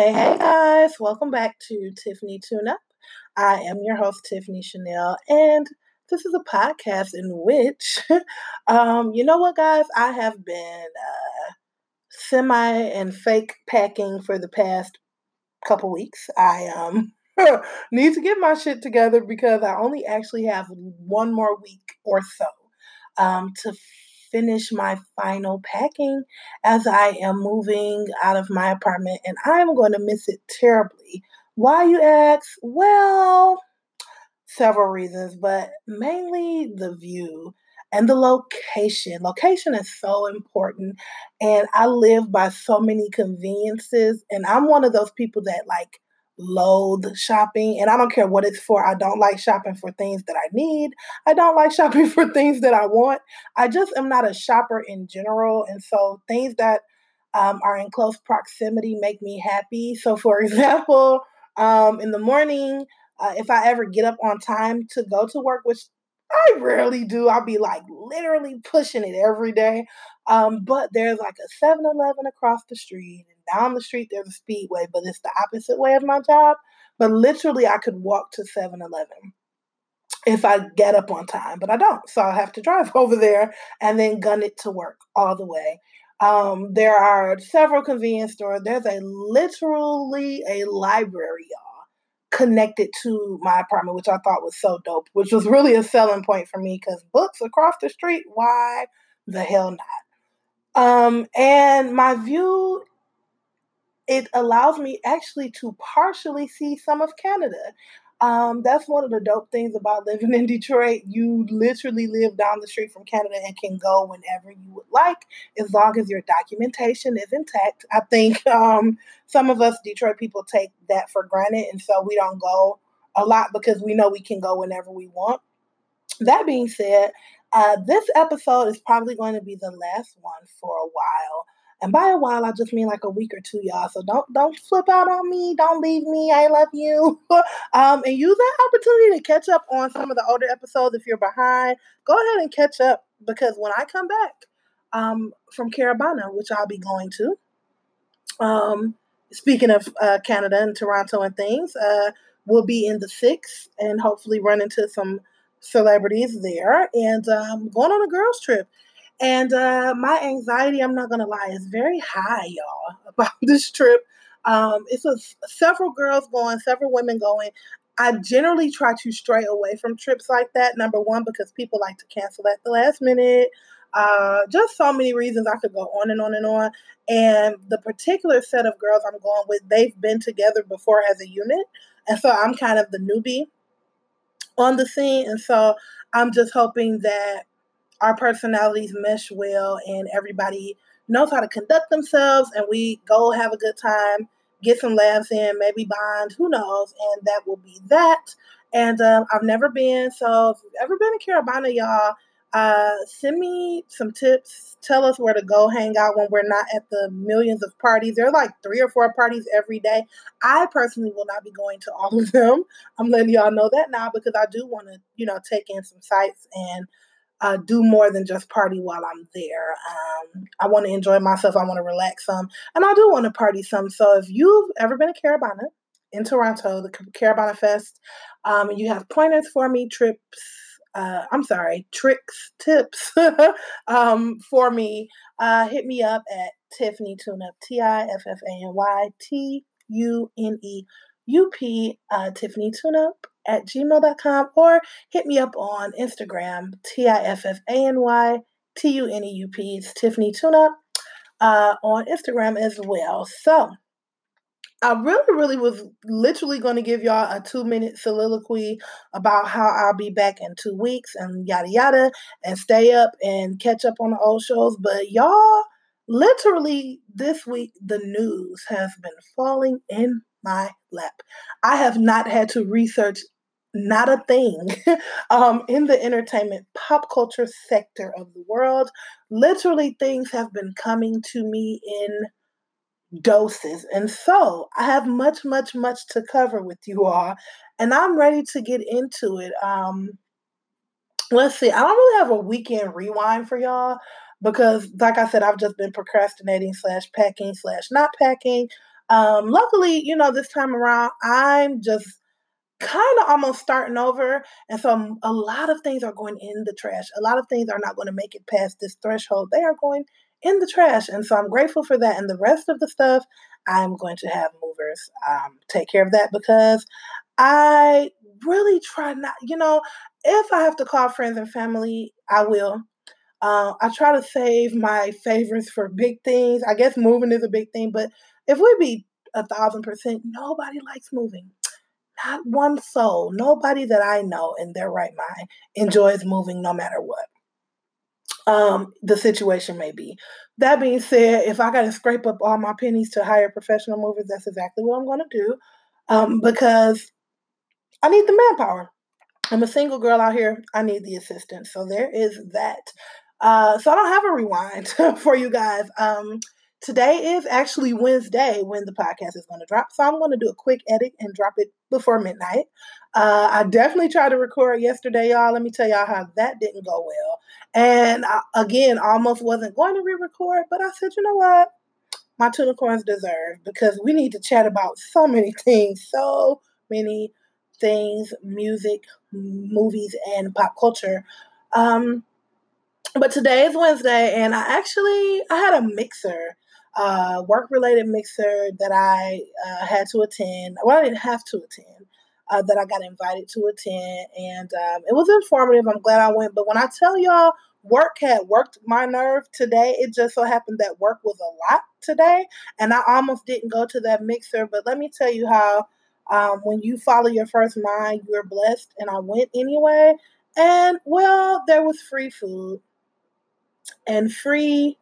Hey, hey guys, welcome back to Tiffany Tune Up. I am your host, Tiffany Chanel, and this is a podcast in which, um, you know what, guys, I have been uh, semi and fake packing for the past couple weeks. I um need to get my shit together because I only actually have one more week or so um, to finish my final packing as I am moving out of my apartment and I'm going to miss it terribly. Why, you ask? Well, several reasons, but mainly the view and the location. Location is so important, and I live by so many conveniences, and I'm one of those people that like loathe shopping and I don't care what it's for. I don't like shopping for things that I need. I don't like shopping for things that I want. I just am not a shopper in general. And so things that um, are in close proximity make me happy. So, for example, um, in the morning, uh, if I ever get up on time to go to work, which I rarely do, I'll be like literally pushing it every day. Um, but there's like a 7 Eleven across the street down the street there's a speedway, but it's the opposite way of my job. But literally, I could walk to 7 Eleven if I get up on time, but I don't. So I'll have to drive over there and then gun it to work all the way. Um, there are several convenience stores. There's a literally a library, y'all, connected to my apartment, which I thought was so dope, which was really a selling point for me because books across the street, why the hell not? Um, and my view it allows me actually to partially see some of Canada. Um, that's one of the dope things about living in Detroit. You literally live down the street from Canada and can go whenever you would like, as long as your documentation is intact. I think um, some of us Detroit people take that for granted, and so we don't go a lot because we know we can go whenever we want. That being said, uh, this episode is probably going to be the last one for a while. And by a while, I just mean like a week or two, y'all. So don't don't flip out on me. Don't leave me. I love you. um, and use that opportunity to catch up on some of the older episodes if you're behind. Go ahead and catch up because when I come back um, from Caribana, which I'll be going to, um, speaking of uh, Canada and Toronto and things, uh, we'll be in the six and hopefully run into some celebrities there and um, going on a girls trip. And uh, my anxiety, I'm not gonna lie, is very high, y'all, about this trip. Um, it's a, several girls going, several women going. I generally try to stray away from trips like that. Number one, because people like to cancel at the last minute. Uh, just so many reasons I could go on and on and on. And the particular set of girls I'm going with, they've been together before as a unit. And so I'm kind of the newbie on the scene. And so I'm just hoping that our personalities mesh well and everybody knows how to conduct themselves and we go have a good time, get some laughs in, maybe bond, who knows, and that will be that. And um, I've never been, so if you've ever been to Caribana, y'all, uh, send me some tips. Tell us where to go hang out when we're not at the millions of parties. There are like three or four parties every day. I personally will not be going to all of them. I'm letting y'all know that now because I do want to, you know, take in some sights and uh, do more than just party while I'm there. Um, I want to enjoy myself. I want to relax some, and I do want to party some. So if you've ever been to Caribana in Toronto, the Caribana Fest, um, you have pointers for me, trips. Uh, I'm sorry, tricks, tips um, for me. Uh, hit me up at Tiffany Tune Up, T I F F A N Y T U N E U P, uh, Tiffany Tune Up at gmail.com or hit me up on Instagram, T I F F A N Y T U N E U P. It's Tiffany Tune Up uh, on Instagram as well. So, I really, really was literally going to give y'all a two minute soliloquy about how I'll be back in two weeks and yada yada and stay up and catch up on the old shows. But y'all, literally this week, the news has been falling in my lap. I have not had to research not a thing um, in the entertainment pop culture sector of the world. Literally, things have been coming to me in doses. And so I have much, much, much to cover with you all. And I'm ready to get into it. Um, let's see, I don't really have a weekend rewind for y'all because, like I said, I've just been procrastinating slash packing slash not packing. Um, luckily, you know, this time around, I'm just kind of almost starting over. And so a lot of things are going in the trash. A lot of things are not going to make it past this threshold. They are going in the trash. And so I'm grateful for that. And the rest of the stuff, I'm going to have movers um, take care of that because I really try not, you know, if I have to call friends and family, I will. Uh, I try to save my favorites for big things. I guess moving is a big thing, but if we be a thousand percent, nobody likes moving. Not one soul, nobody that I know in their right mind enjoys moving no matter what um, the situation may be. That being said, if I got to scrape up all my pennies to hire professional movers, that's exactly what I'm going to do um, because I need the manpower. I'm a single girl out here. I need the assistance. So there is that. Uh, so I don't have a rewind for you guys. Um, Today is actually Wednesday when the podcast is going to drop. So I'm going to do a quick edit and drop it before midnight. Uh, I definitely tried to record yesterday, y'all. Let me tell y'all how that didn't go well. And I, again, almost wasn't going to re record, but I said, you know what? My Tunicorns deserve because we need to chat about so many things, so many things music, movies, and pop culture. Um, but today is Wednesday, and I actually I had a mixer uh, work related mixer that I uh, had to attend. Well, I didn't have to attend, uh, that I got invited to attend. And um, it was informative. I'm glad I went. But when I tell y'all, work had worked my nerve today, it just so happened that work was a lot today. And I almost didn't go to that mixer. But let me tell you how. Um, when you follow your first mind, you're blessed. And I went anyway. And well, there was free food and free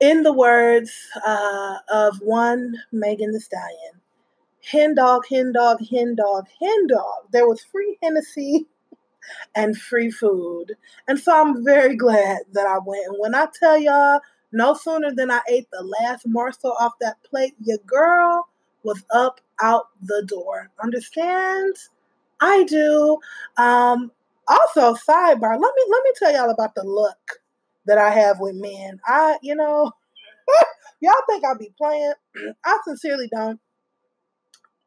in the words uh, of one Megan Thee Stallion, hen dog, hen dog, hen dog, hen dog. There was free Hennessy and free food. And so I'm very glad that I went. And when I tell y'all, no sooner than I ate the last morsel off that plate, your girl was up out the door. Understand? I do. Um, also, sidebar, let me let me tell y'all about the look that I have with men. I, you know, y'all think I'll be playing. I sincerely don't.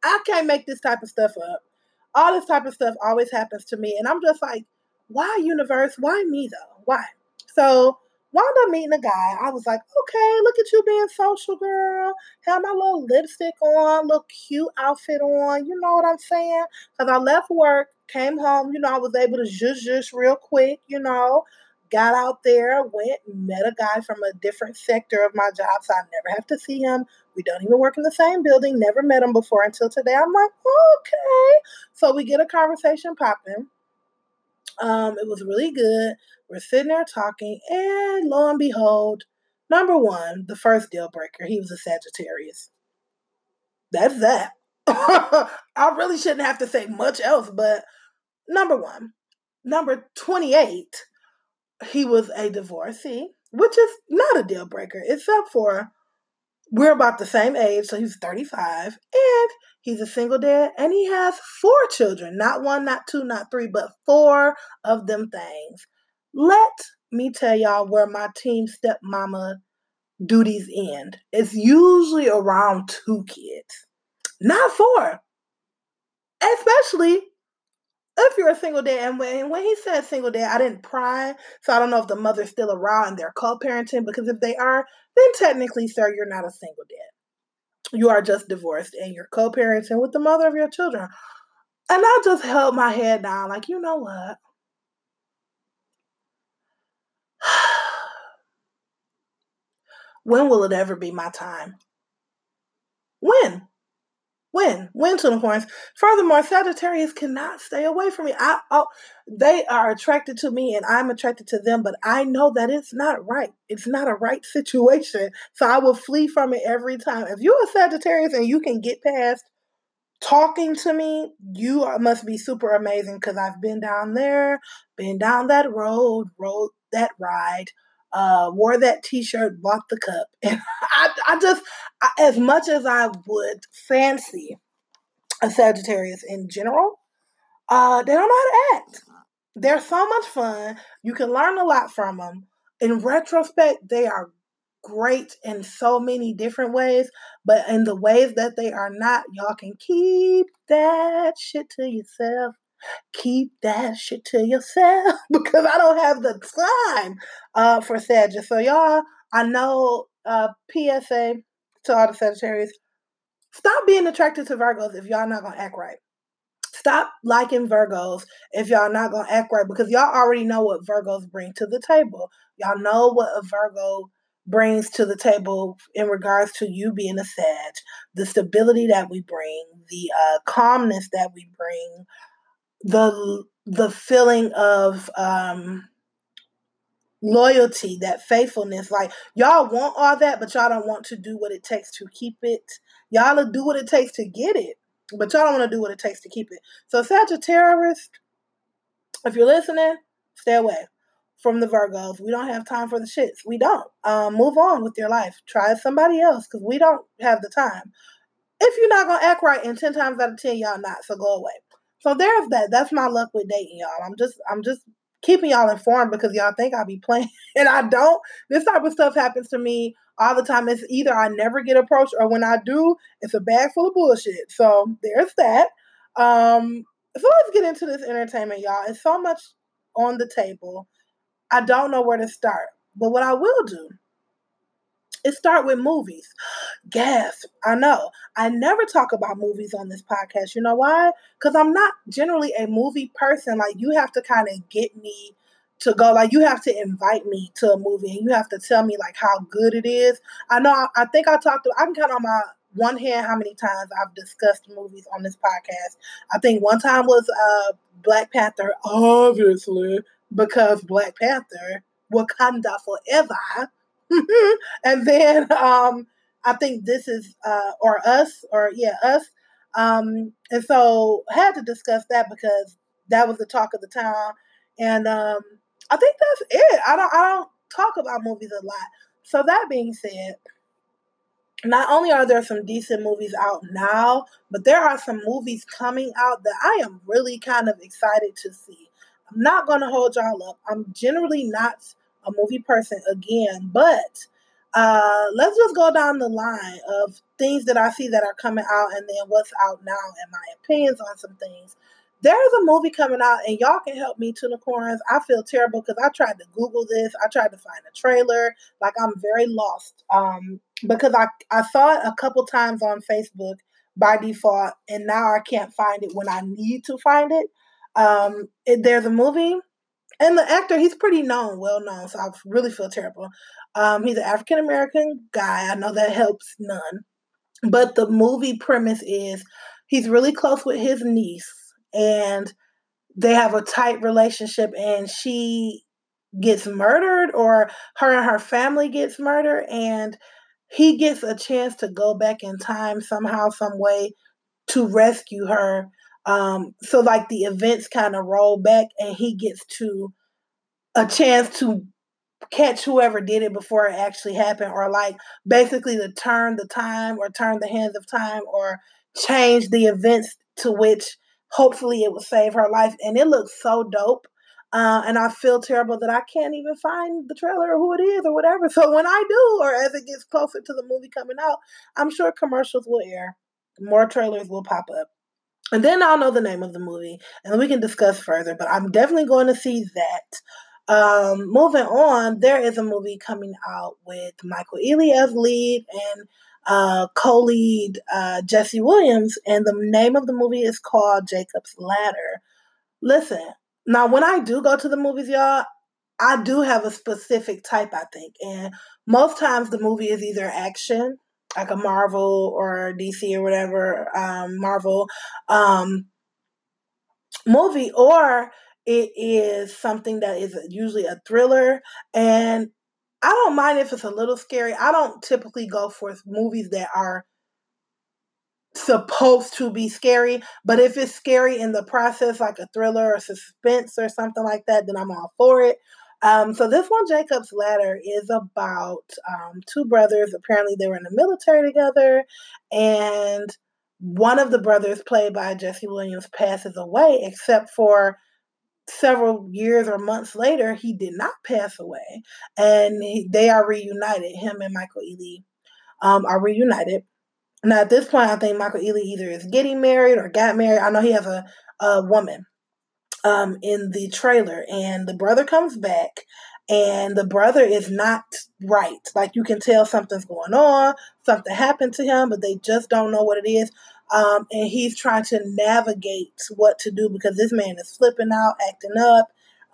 I can't make this type of stuff up. All this type of stuff always happens to me. And I'm just like, why universe? Why me though? Why? So wound up meeting a guy. I was like, okay, look at you being social, girl. Have my little lipstick on, little cute outfit on. You know what I'm saying? Because I left work, came home, you know, I was able to zhush zhush real quick, you know got out there, went, met a guy from a different sector of my job, so I never have to see him. We don't even work in the same building, never met him before until today. I'm like, okay. So we get a conversation popping. Um, it was really good. We're sitting there talking, and lo and behold, number one, the first deal breaker, he was a Sagittarius. That's that. I really shouldn't have to say much else, but number one. Number 28, he was a divorcee, which is not a deal breaker, except for we're about the same age, so he's 35, and he's a single dad, and he has four children not one, not two, not three, but four of them things. Let me tell y'all where my team stepmama duties end. It's usually around two kids, not four. Especially if you're a single dad, and when, when he said single dad, I didn't pry, so I don't know if the mother's still around and they're co-parenting. Because if they are, then technically, sir, you're not a single dad. You are just divorced and you're co-parenting with the mother of your children. And I just held my head down, like, you know what? when will it ever be my time? When? When? When unicorns. Furthermore, Sagittarius cannot stay away from me. I, oh, they are attracted to me and I'm attracted to them, but I know that it's not right. It's not a right situation. So I will flee from it every time. If you're a Sagittarius and you can get past talking to me, you must be super amazing because I've been down there, been down that road, rode that ride uh, wore that T-shirt, bought the cup, and I, I just, I, as much as I would fancy a Sagittarius in general, uh, they don't know how to act. They're so much fun. You can learn a lot from them. In retrospect, they are great in so many different ways, but in the ways that they are not, y'all can keep that shit to yourself. Keep that shit to yourself because I don't have the time uh, for Sagittarius. So y'all, I know uh, PSA to all the Sagittarius, stop being attracted to Virgos if y'all not gonna act right. Stop liking Virgos if y'all not gonna act right because y'all already know what Virgos bring to the table. Y'all know what a Virgo brings to the table in regards to you being a Sag, the stability that we bring, the uh, calmness that we bring, the the feeling of um, loyalty, that faithfulness. Like y'all want all that, but y'all don't want to do what it takes to keep it. Y'all do what it takes to get it, but y'all don't want to do what it takes to keep it. So Sagittarius, if you're listening, stay away from the Virgos. We don't have time for the shits. We don't. Um, move on with your life. Try somebody else because we don't have the time. If you're not gonna act right, and ten times out of ten, y'all not. So go away. So there's that. That's my luck with dating, y'all. I'm just, I'm just keeping y'all informed because y'all think I'll be playing and I don't. This type of stuff happens to me all the time. It's either I never get approached or when I do, it's a bag full of bullshit. So there's that. Um, so let's get into this entertainment, y'all. It's so much on the table. I don't know where to start. But what I will do is start with movies. Gasp. I know. I never talk about movies on this podcast. You know why? Because I'm not generally a movie person. Like, you have to kind of get me to go. Like, you have to invite me to a movie and you have to tell me, like, how good it is. I know, I, I think I talked to, I can count on my one hand how many times I've discussed movies on this podcast. I think one time was uh, Black Panther, obviously, because Black Panther, Wakanda forever. and then um, I think this is uh, or us or yeah us. Um, and so had to discuss that because that was the talk of the town. And um, I think that's it. I don't I don't talk about movies a lot. So that being said, not only are there some decent movies out now, but there are some movies coming out that I am really kind of excited to see. I'm not going to hold y'all up. I'm generally not a movie person again, but uh, let's just go down the line of things that I see that are coming out and then what's out now and my opinions on some things. There's a movie coming out, and y'all can help me, Tunicorns. I feel terrible because I tried to Google this. I tried to find a trailer. Like, I'm very lost um, because I, I saw it a couple times on Facebook by default, and now I can't find it when I need to find it. Um, it, there's a movie, and the actor he's pretty known, well known. So I really feel terrible. Um, he's an African American guy. I know that helps none, but the movie premise is he's really close with his niece, and they have a tight relationship, and she gets murdered, or her and her family gets murdered, and he gets a chance to go back in time somehow, some way to rescue her um, so like the events kind of roll back and he gets to a chance to catch whoever did it before it actually happened or like basically to turn the time or turn the hands of time or change the events to which hopefully it will save her life and it looks so dope uh, and I feel terrible that I can't even find the trailer or who it is or whatever. So when I do, or as it gets closer to the movie coming out, I'm sure commercials will air, more trailers will pop up. And then I'll know the name of the movie and we can discuss further, but I'm definitely going to see that. Um, moving on, there is a movie coming out with Michael Ealy as lead and uh, co lead uh, Jesse Williams, and the name of the movie is called Jacob's Ladder. Listen, now when I do go to the movies, y'all, I do have a specific type, I think, and most times the movie is either action like a Marvel or DC or whatever um, Marvel um, movie, or it is something that is usually a thriller. And I don't mind if it's a little scary. I don't typically go for movies that are supposed to be scary, but if it's scary in the process, like a thriller or suspense or something like that, then I'm all for it. Um, so this one, Jacob's Ladder, is about um, two brothers. Apparently, they were in the military together, and one of the brothers, played by Jesse Williams, passes away, except for several years or months later, he did not pass away, and he, they are reunited. Him and Michael Ealy um, are reunited. Now, at this point, I think Michael Ealy either is getting married or got married. I know he has a, a woman um, in the trailer, and the brother comes back, and the brother is not right. Like you can tell something's going on, something happened to him, but they just don't know what it is. Um, and he's trying to navigate what to do because this man is flipping out, acting up,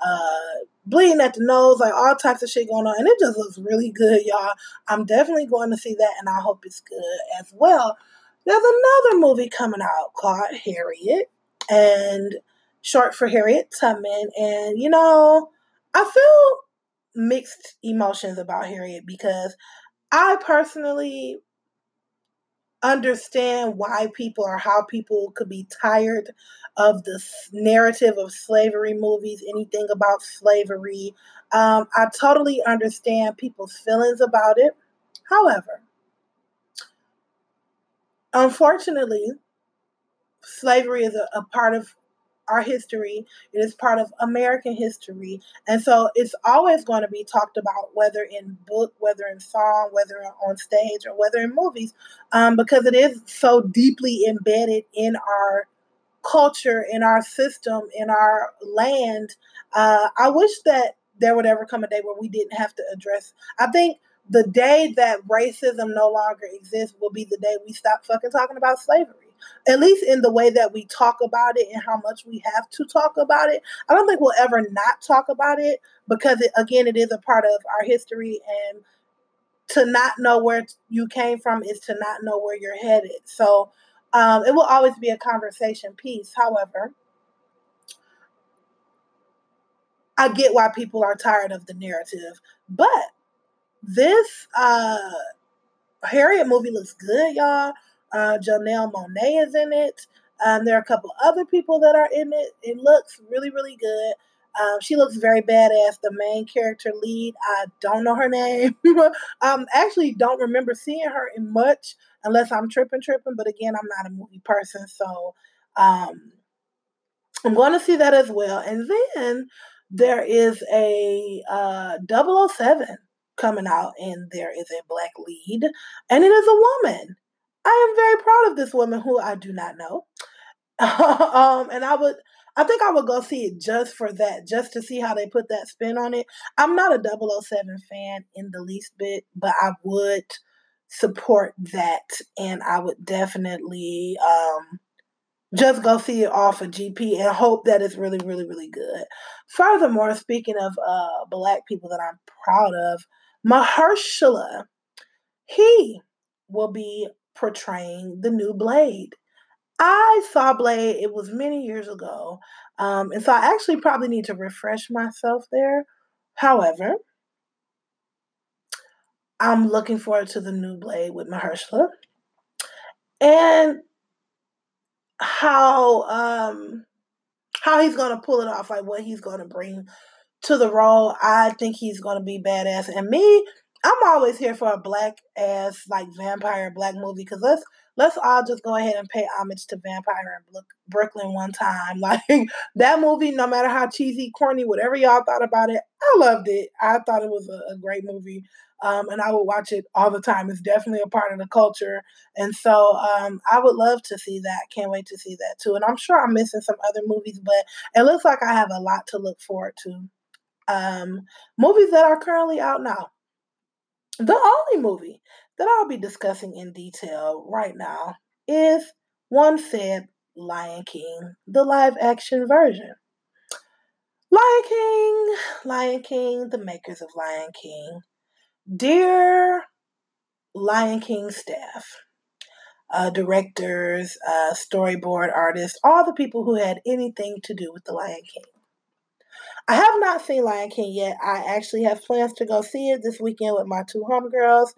uh, bleeding at the nose, like all types of shit going on. And it just looks really good, y'all. I'm definitely going to see that, and I hope it's good as well. There's another movie coming out called Harriet, and short for Harriet Tubman. And, you know, I feel mixed emotions about Harriet because I personally understand why people or how people could be tired of the narrative of slavery movies, anything about slavery. Um, I totally understand people's feelings about it. However, unfortunately, slavery is a, a part of our history. It is part of American history. And so it's always going to be talked about, whether in book, whether in song, whether on stage, or whether in movies, um, because it is so deeply embedded in our culture, in our system, in our land. Uh, I wish that there would ever come a day where we didn't have to address. I think the day that racism no longer exists will be the day we stop fucking talking about slavery at least in the way that we talk about it and how much we have to talk about it. I don't think we'll ever not talk about it because, it, again, it is a part of our history. And to not know where you came from is to not know where you're headed. So um, it will always be a conversation piece. However, I get why people are tired of the narrative. But this uh, Harriet movie looks good, y'all. Uh, Janelle Monáe is in it. Um, there are a couple other people that are in it. It looks really, really good. Um, she looks very badass. The main character lead, I don't know her name. um, actually, don't remember seeing her in much unless I'm tripping, tripping. But again, I'm not a movie person, so um, I'm going to see that as well. And then there is a uh, 007 coming out, and there is a black lead, and it is a woman. I am very proud of this woman who I do not know. um, and I would, I think I would go see it just for that, just to see how they put that spin on it. I'm not a 007 fan in the least bit, but I would support that, and I would definitely um, just go see it off of GP and hope that it's really, really, really good. Furthermore, speaking of uh, black people that I'm proud of, Mahershala, he will be portraying the new Blade. I saw Blade, it was many years ago. Um, and so I actually probably need to refresh myself there. However, I'm looking forward to the new Blade with Mahershala. And how um how he's gonna pull it off, like what he's gonna bring to the role. I think he's gonna be badass. And me, I'm always here for a black ass like vampire black movie because let's let's all just go ahead and pay homage to Vampire in Brooklyn one time. Like that movie, no matter how cheesy, corny, whatever y'all thought about it, I loved it. I thought it was a, a great movie. Um, and I would watch it all the time. It's definitely a part of the culture, and so um, I would love to see that. Can't wait to see that too. And I'm sure I'm missing some other movies, but it looks like I have a lot to look forward to. Um, movies that are currently out now. The only movie that I'll be discussing in detail right now is one said Lion King, the live action version. Lion King, Lion King, the makers of Lion King. Dear Lion King staff, uh, directors, uh, storyboard artists, all the people who had anything to do with the Lion King. I have not seen Lion King yet. I actually have plans to go see it this weekend with my two homegirls.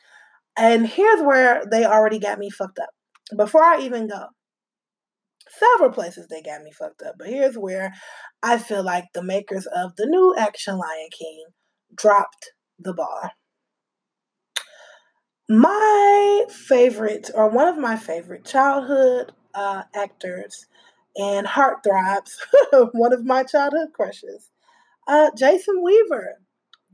And here's where they already got me fucked up. Before I even go, several places they got me fucked up. But here's where I feel like the makers of the new action Lion King dropped the ball. My favorite, or one of my favorite childhood uh, actors and Heartthrobs, one of my childhood crushes. Uh, Jason Weaver.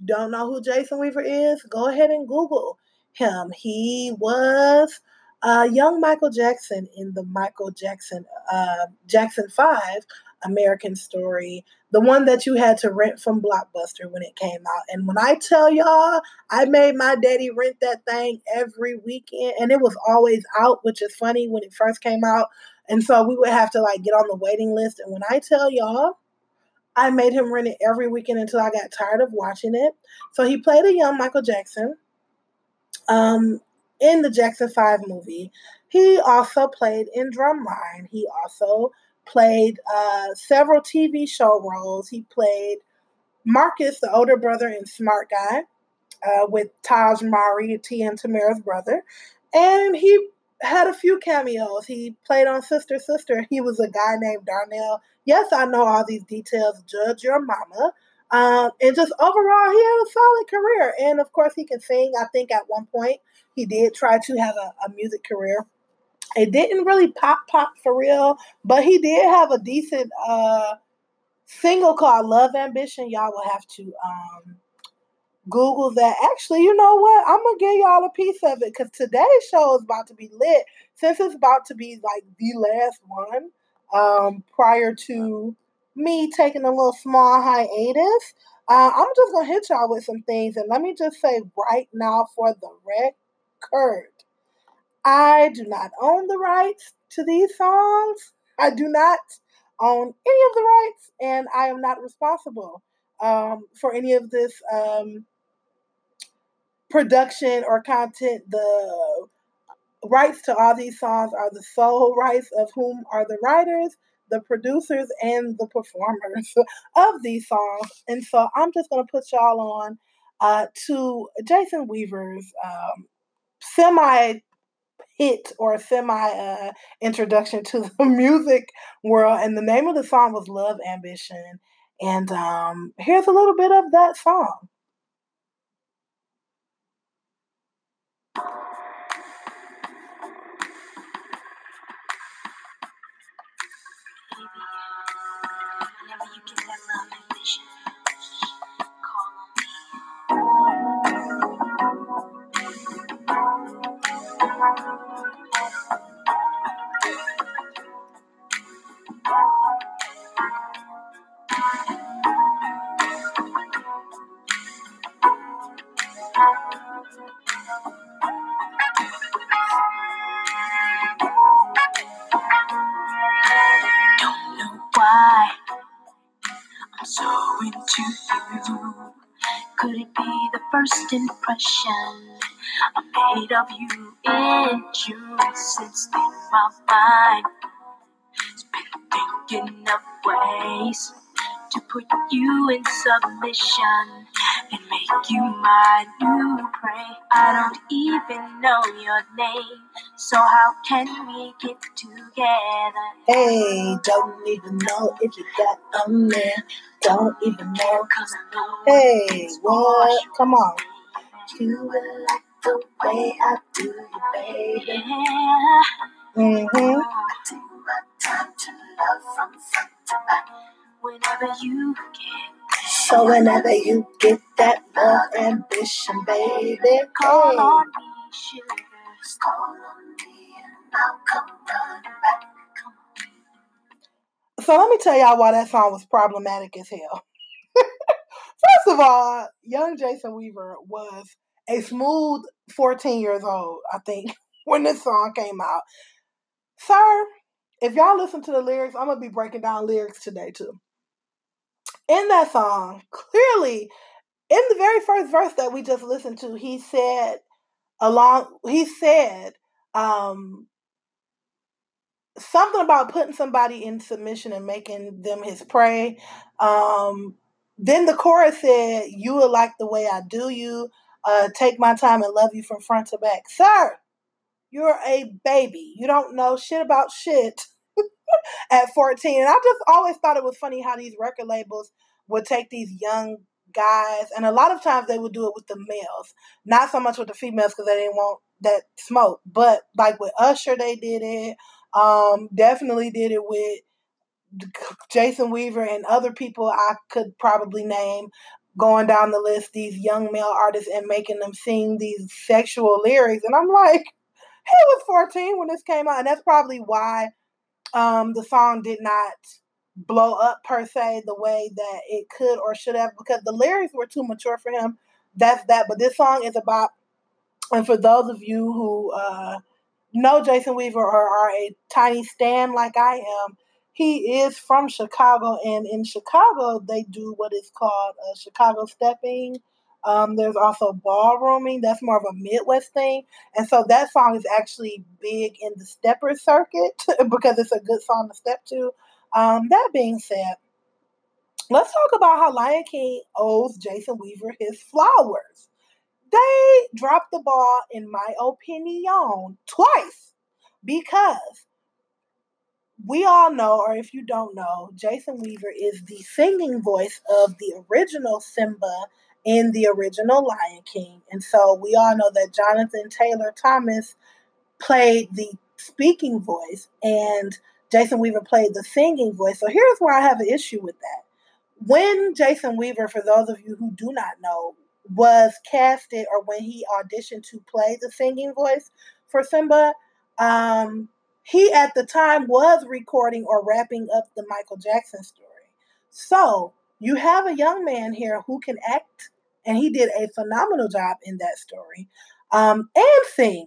Don't know who Jason Weaver is? Go ahead and Google him. He was uh, young Michael Jackson in the Michael Jackson uh, Jackson Five American Story, the one that you had to rent from Blockbuster when it came out. And when I tell y'all, I made my daddy rent that thing every weekend, and it was always out, which is funny when it first came out. And so we would have to like get on the waiting list. And when I tell y'all, I made him rent it every weekend until I got tired of watching it. So he played a young Michael Jackson um, in the Jackson 5 movie. He also played in Drumline. He also played uh, several TV show roles. He played Marcus, the older brother in Smart Guy, uh, with Taj Mowry, T and Tamera's brother. And he had a few cameos. He played on Sister Sister. He was a guy named Darnell. Yes, I know all these details. Judge your mama. Um, and just overall, he had a solid career. And of course, he can sing. I think at one point he did try to have a, a music career. It didn't really pop pop for real, but he did have a decent uh, single called Love Ambition. Y'all will have to um, Google that. Actually, you know what? I'm gonna give y'all a piece of it because today's show is about to be lit. Since it's about to be like the last one, um, prior to me taking a little small hiatus, uh, I'm just gonna hit y'all with some things, and let me just say right now for the record, I do not own the rights to these songs. I do not own any of the rights, and I am not responsible um, for any of this um, production or content. The rights to all these songs are the sole rights of whom are the writers, the producers, and the performers of these songs. And so I'm just going to put y'all on uh, to Jason Weaver's um, semi hit or semi uh, introduction to the music world. And the name of the song was Love Ambition. And um, here's a little bit of that song. you first impression I made of you in June. Since then, my mind has been thinking of ways to put you in submission and make you my new prey. I don't even know your name, so how can we get together? Hey, don't even know if you got a man. Don't even know. Cause I know hey, what? Come on. You will like the way I do you, baby. Mm-hmm. I take my time to love from front to back. Whenever you get so whenever you get that love ambition, baby, call hey. on me, So let me tell y'all why that song was problematic as hell. First of all, young Jason Weaver was a smooth 14 years old, I think, when this song came out. Sir, if y'all listen to the lyrics, I'm gonna be breaking down lyrics today too in that song, clearly, in the very first verse that we just listened to, he said, along, he said, um, something about putting somebody in submission and making them his prey. Um, then the chorus said, You will like the way I do you, uh, take my time and love you from front to back. Sir, you're a baby. You don't know shit about shit at 14. And I just always thought it was funny how these record labels would take these young guys, and a lot of times they would do it with the males, not so much with the females because they didn't want that smoke. But like with Usher, they did it. Um, definitely did it with Jason Weaver and other people I could probably name going down the list, these young male artists and making them sing these sexual lyrics. And I'm like, he was 14 when this came out. And that's probably why um, the song did not blow up per se the way that it could or should have because the lyrics were too mature for him. That's that. But this song is about, and for those of you who uh, know Jason Weaver or are a tiny stan like I am, he is from Chicago, and in Chicago they do what is called Chicago stepping. Um, there's also ballrooming. That's more of a Midwest thing, and so that song is actually big in the stepper circuit because it's a good song to step to. Um, that being said, let's talk about how Lion King owes Jason Weaver his flowers. They dropped the ball, in my opinion, twice because we all know, or if you don't know, Jason Weaver is the singing voice of the original Simba in the original Lion King. And so we all know that Jonathan Taylor Thomas played the speaking voice and Jason Weaver played the singing voice. So here's where I have an issue with that. When Jason Weaver, for those of you who do not know, was casted or when he auditioned to play the singing voice for Simba, um, he at the time was recording or wrapping up the Michael Jackson story. So you have a young man here who can act, and he did a phenomenal job in that story, um, and sing.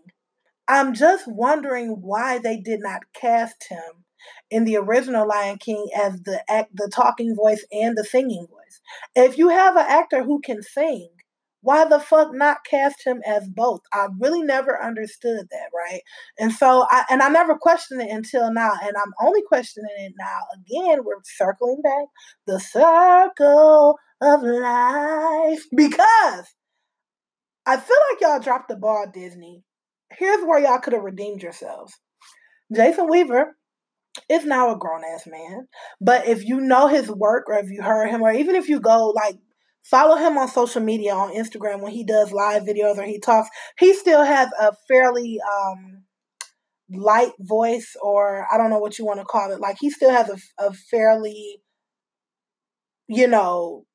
I'm just wondering why they did not cast him in the original Lion King as the act, the talking voice and the singing voice. If you have an actor who can sing, why the fuck not cast him as both? I really never understood that, right? And so I and I never questioned it until now, and I'm only questioning it now. Again, we're circling back the circle of life because I feel like y'all dropped the ball, Disney. Here's where y'all could have redeemed yourselves. Jason Weaver is now a grown ass man. But if you know his work or if you heard him, or even if you go like follow him on social media on Instagram when he does live videos or he talks. He still has a fairly um, light voice, or I don't know what you want to call it. Like he still has a, a fairly, you know,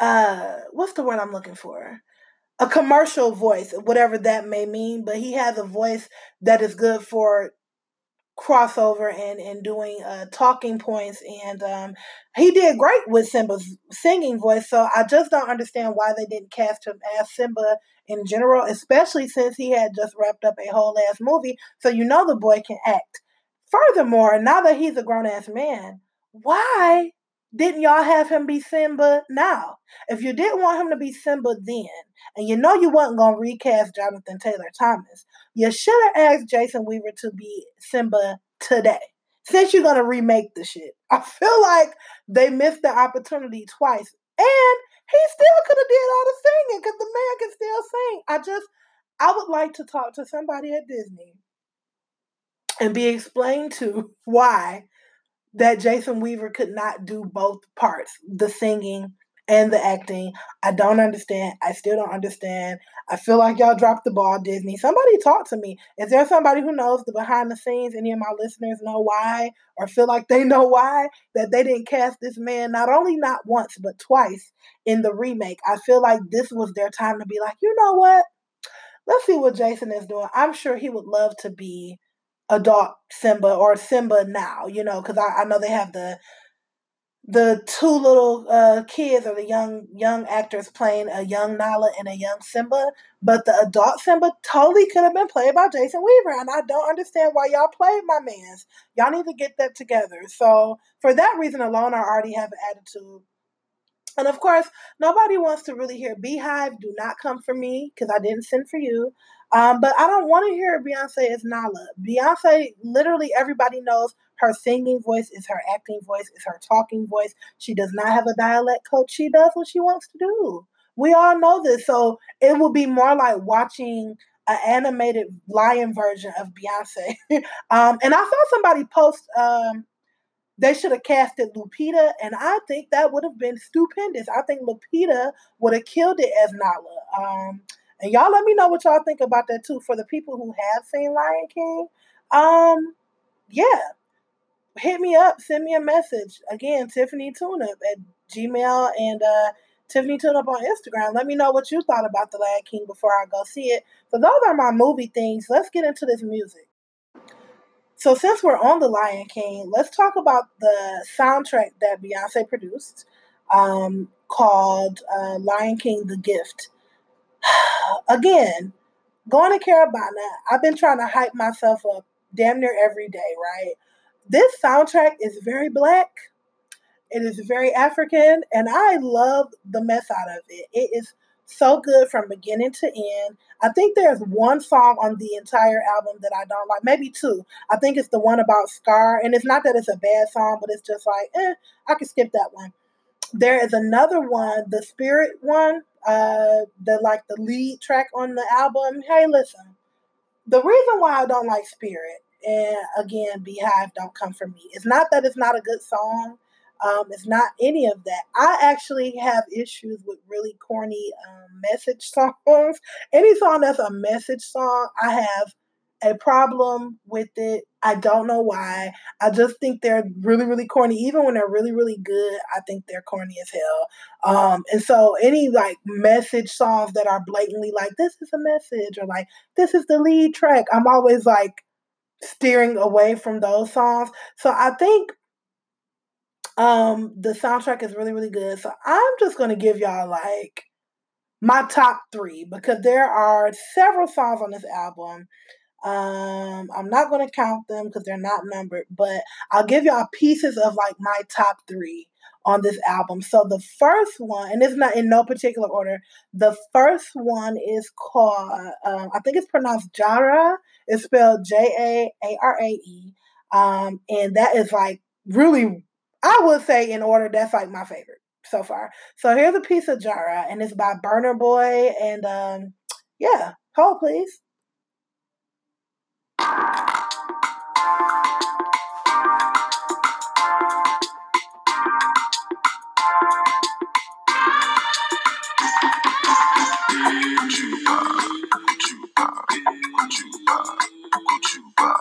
uh, what's the word I'm looking for? A commercial voice, whatever that may mean, but he has a voice that is good for crossover and and doing uh, talking points and um, he did great with Simba's singing voice so I just don't understand why they didn't cast him as Simba in general especially since he had just wrapped up a whole ass movie so you know the boy can act furthermore now that he's a grown ass man why didn't y'all have him be Simba now? If you didn't want him to be Simba then, and you know you wasn't going to recast Jonathan Taylor Thomas, you should have asked Jason Weaver to be Simba today. Since you're to remake the shit. I feel like they missed the opportunity twice. And he still could have did all the singing because the man can still sing. I just, I would like to talk to somebody at Disney and be explained to why that Jason Weaver could not do both parts, the singing and the acting. I don't understand. I still don't understand. I feel like y'all dropped the ball, Disney. Somebody talk to me. Is there somebody who knows the behind the scenes? Any of my listeners know why or feel like they know why that they didn't cast this man not only not once but twice in the remake? I feel like this was their time to be like, you know what? Let's see what Jason is doing. I'm sure he would love to be adult Simba or Simba now, you know, because I, I know they have the the two little uh, kids or the young young actors playing a young Nala and a young Simba, but the adult Simba totally could have been played by Jason Weaver, and I don't understand why y'all played my man's. Y'all need to get that together. So for that reason alone, I already have an attitude. And of course, nobody wants to really hear BeyHive. Do not come for me because I didn't send for you. Um, but I don't want to hear Beyonce as Nala. Beyonce, literally everybody knows her singing voice is her acting voice, is her talking voice. She does not have a dialect coach. She does what she wants to do. We all know this. So it will be more like watching an animated lion version of Beyonce. um, and I saw somebody post um, they should have casted Lupita, and I think that would have been stupendous. I think Lupita would have killed it as Nala. Um, and y'all let me know what y'all think about that too. For the people who have seen Lion King, um, yeah. Hit me up, send me a message. Again, Tiffany Tuneup at Gmail and uh, Tiffany Tuneup on Instagram. Let me know what you thought about The Lion King before I go see it. So those are my movie things. Let's get into this music. So since we're on The Lion King, let's talk about the soundtrack that Beyonce produced um, called uh, Lion King The Gift. Again, going to Caribana, I've been trying to hype myself up damn near every day, right? This soundtrack is very black. It is very African, and I love the mess out of it. It is so good from beginning to end. I think there's one song on the entire album that I don't like, maybe two. I think it's the one about Scar, and it's not that it's a bad song, but it's just like, eh, I can skip that one. There is another one, the Spirit one, uh, the like the lead track on the album. Hey, listen, the reason why I don't like Spirit, and again, BeyHive don't come For me. It's not that it's not a good song. Um, it's not any of that. I actually have issues with really corny um, message songs. Any song that's a message song, I have a problem with it. I don't know why. I just think they're really, really corny. Even when they're really, really good, I think they're corny as hell. Um, and so any like message songs that are blatantly like, this is a message or like, this is the lead track, I'm always like steering away from those songs. So I think um the soundtrack is really, really good. So I'm just gonna give y'all like my top three because there are several songs on this album um, I'm not going to count them because they're not numbered, but I'll give y'all pieces of like my top three on this album. So the first one, and it's not in no particular order, the first one is called, um, I think it's pronounced Jara. It's spelled J A A R A E. Um, and that is like really, I would say in order, that's like my favorite so far. So here's a piece of Jara, and it's by Burna Boy. And um, yeah, hold please. Nobody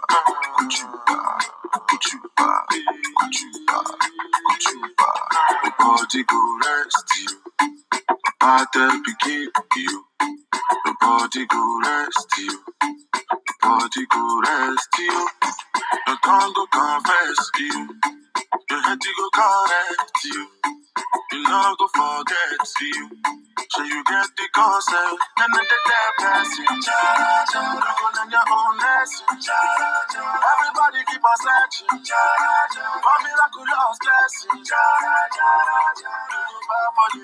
go rest you. Bad begin you. Nobody go rest you. Nobody go rest you. No tongue go confess you. Your head go correct you. You know go forget you. So you get the concept. Of the dead passing. On your own lesson. Everybody keep on searching. For miraculous blessing. You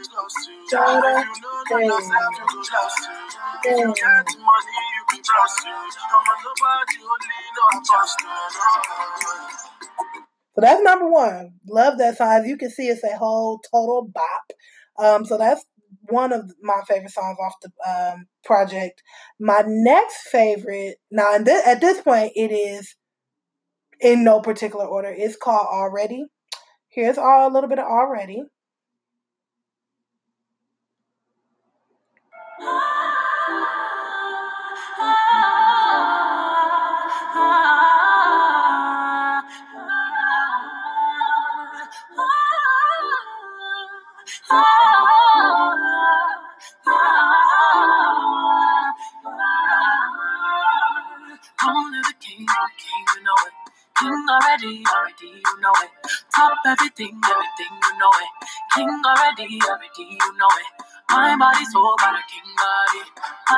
know lost you. If you know yourself, you go lost you. If you get money, you can trust you. I'm nobody, only I trust you. So that's number one. Love that song. You can see, it's a whole total bop. Um, so that's one of my favorite songs off the um, project. My next favorite, now at this point, it is in no particular order. It's called Already. Here's all a little bit of Already. Already, already, you know it. Top everything, everything, you know it. King already, already, you know it. My body so bad, a king body.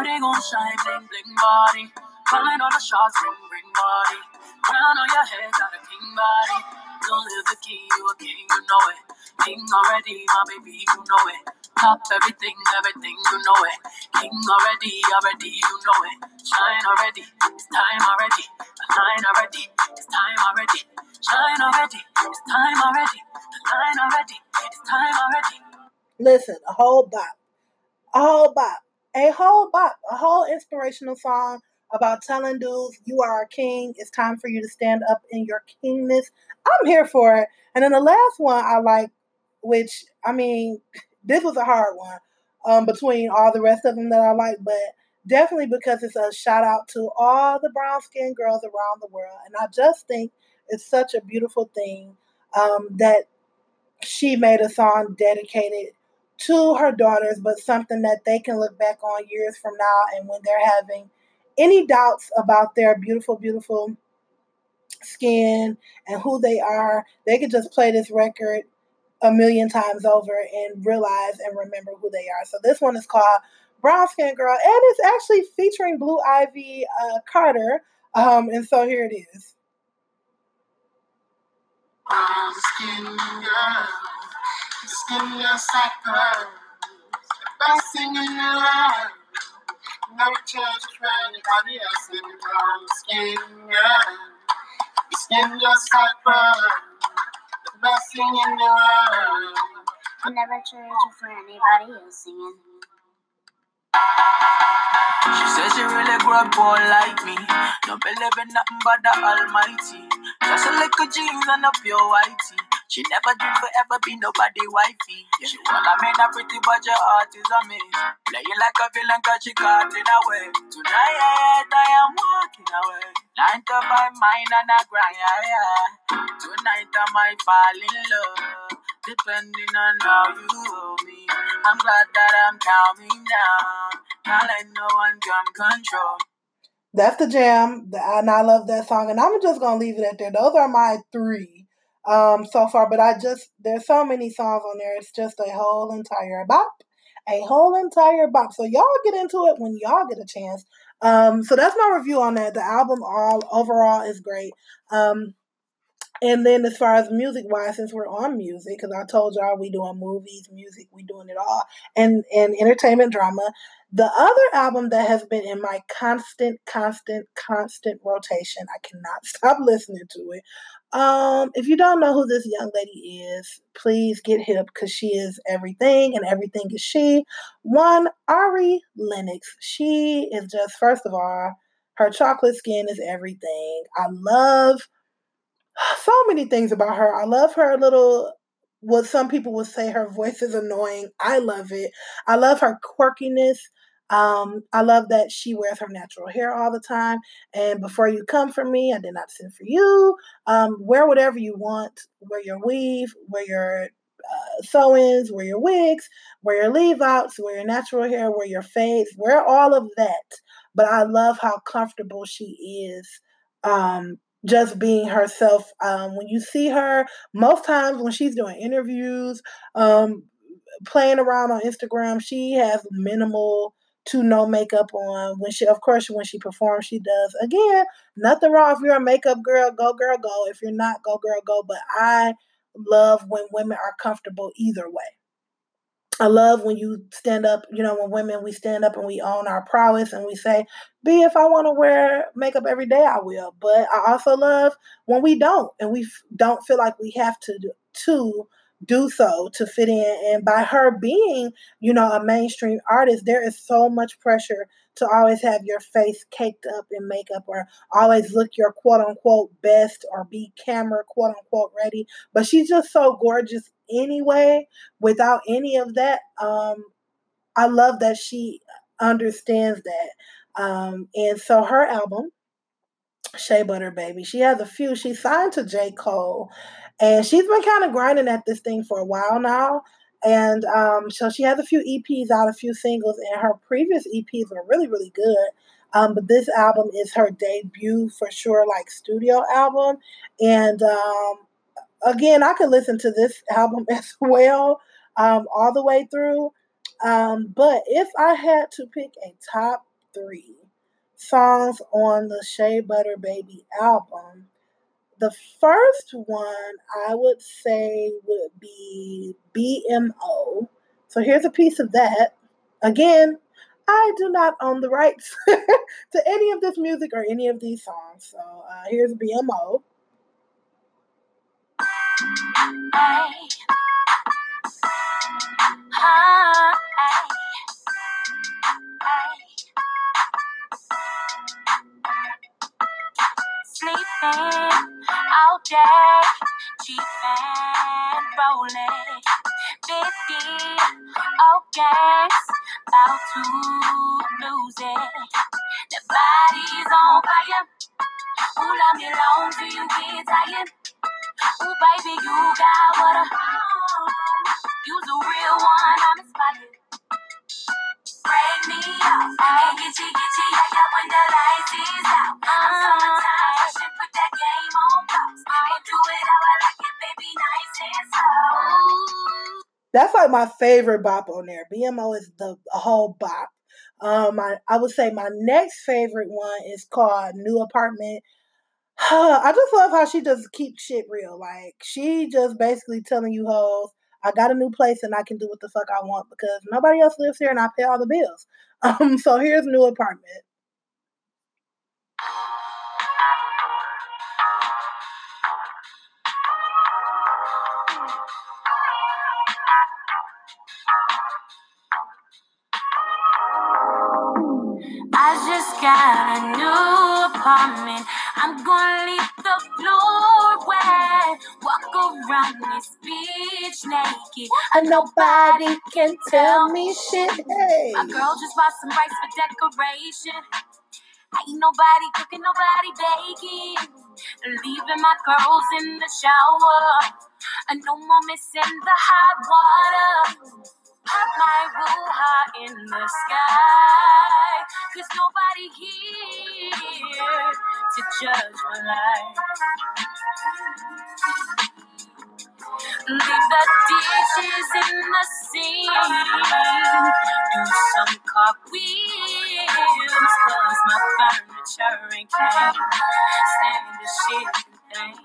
They gon' shine, bling, bling body. Calling all the shots, ring, ring body. Crown on your head, got a king body. Don't live the king, you a king, you know it. King already, my baby, you know it. Top everything, everything, you know it. King already, already, you know it. Shine already, it's time already. The line already, it's time already. Shine already, it's time already. The line already, it's time already. Listen, a whole bop. A whole bop. A whole bop. A whole inspirational song about telling dudes you are a king. It's time for you to stand up in your kingness. I'm here for it. And then the last one I like, which I mean, this was a hard one um, between all the rest of them that I like, but definitely because it's a shout out to all the brown skinned girls around the world. And I just think It's such a beautiful thing um, that she made a song dedicated to her daughters, but something that they can look back on years from now and when they're having any doubts about their beautiful, beautiful skin and who they are, they could just play this record a million times over and realize and remember who they are. So this one is called Brown Skin Girl, and it's actually featuring Blue Ivy uh, Carter. Um, and so here it is. Brown skin girl, skin just like pearls, blessing in the world. No change for anybody else in brown skin girl, skin just like best thing in the world. I never trade you for anybody else singing. She says she really grew up poor like me. Don't believe in nothing but the Almighty. Just a little jeans and a pure white whitey. She never dreamed forever be nobody wifey. Yeah. She wanna mean a pretty, but your heart is a miss. Playing like a villain cause she caught in a way. Tonight I am walking away. Nine to five mine and a grind, yeah, yeah. Tonight I might fall in love. Depending on how you hold me. I'm glad that I'm calming down. Can't let no one come control. That's the jam, and I love that song. And I'm just gonna leave it at there. Those are my three um, so far, but I just there's so many songs on there. It's just a whole entire bop, a whole entire bop. So y'all get into it when y'all get a chance. Um, so that's my review on that. The album all overall is great. Um, and then as far as music wise, since we're on music, because I told y'all we doing movies, music, we doing it all, and and entertainment drama. The other album that has been in my constant, constant, constant rotation, I cannot stop listening to it, um, if you don't know who this young lady is, please get hip because she is everything and everything is she. One, Ari Lennox. She is just, first of all, her chocolate skin is everything. I love so many things about her. I love her little what some people would say her voice is annoying. I love it. I love her quirkiness. Um, I love that she wears her natural hair all the time. And before you come for me, I did not send for you. Um, wear whatever you want. Wear your weave, wear your uh, sew-ins, wear your wigs, wear your leave-outs, wear your natural hair, wear your fades, wear all of that. But I love how comfortable she is um, just being herself. Um, when you see her, most times when she's doing interviews, um, playing around on Instagram, she has minimal to no makeup on. When she, of course, when she performs, she does. Again, nothing wrong if you're a makeup girl, go girl, go. If you're not, go girl, go. But I love when women are comfortable either way. I love when you stand up, you know, when women we stand up and we own our prowess and we say, "Be if I want to wear makeup every day, I will." But I also love when we don't and we don't feel like we have to to do so to fit in. And by her being, you know, a mainstream artist, there is so much pressure to always have your face caked up in makeup or always look your quote unquote best or be camera quote unquote ready. But she's just so gorgeous anyway, without any of that. Um, I love that she understands that. Um, and so her album, Shea Butter Baby, she has a few. She signed to J. Cole and she's been kind of grinding at this thing for a while now. And um, so she has a few EPs out, a few singles, and her previous EPs were really, really good. Um, but this album is her debut for sure, like studio album. And um, again, I could listen to this album as well um, all the way through. Um, but if I had to pick a top three songs on the Shea Butter Baby album, the first one I would say would be BMO. So here's a piece of that. Again, I do not own the rights to any of this music or any of these songs. So uh, here's BMO. Sleeping all day, cheaping, rolling. 50 old gangs, about to lose it. The body's on fire, Ooh, love me long till you get tired. Ooh, baby, you got what I You's a real one, I'm inspired. Break me up, and get you, get you, yeah, yeah, when the is out. I'm summertime, I should put that game on do it how I like it, baby, nice and slow. That's like my favorite bop on there. BMO is the whole bop. Um, I, I would say my next favorite one is called New Apartment. I just love how she just keeps shit real. Like she just basically telling you hoes, I got a new place and I can do what the fuck I want because nobody else lives here and I pay all the bills. Um, so here's New Apartment. I just got a new apartment. I'm gonna leave. Around this bitch naked. And nobody can tell me shit. Hey. My girl just bought some rice for decoration. Ain't nobody cooking, nobody baking. Leaving my girls in the shower. And no more missing the hot water. Put my high in the sky. Cause nobody here to judge my life. Leave the dishes in the sink. Do some cartwheels. Cause my furniture ain't. Stand the shit thing.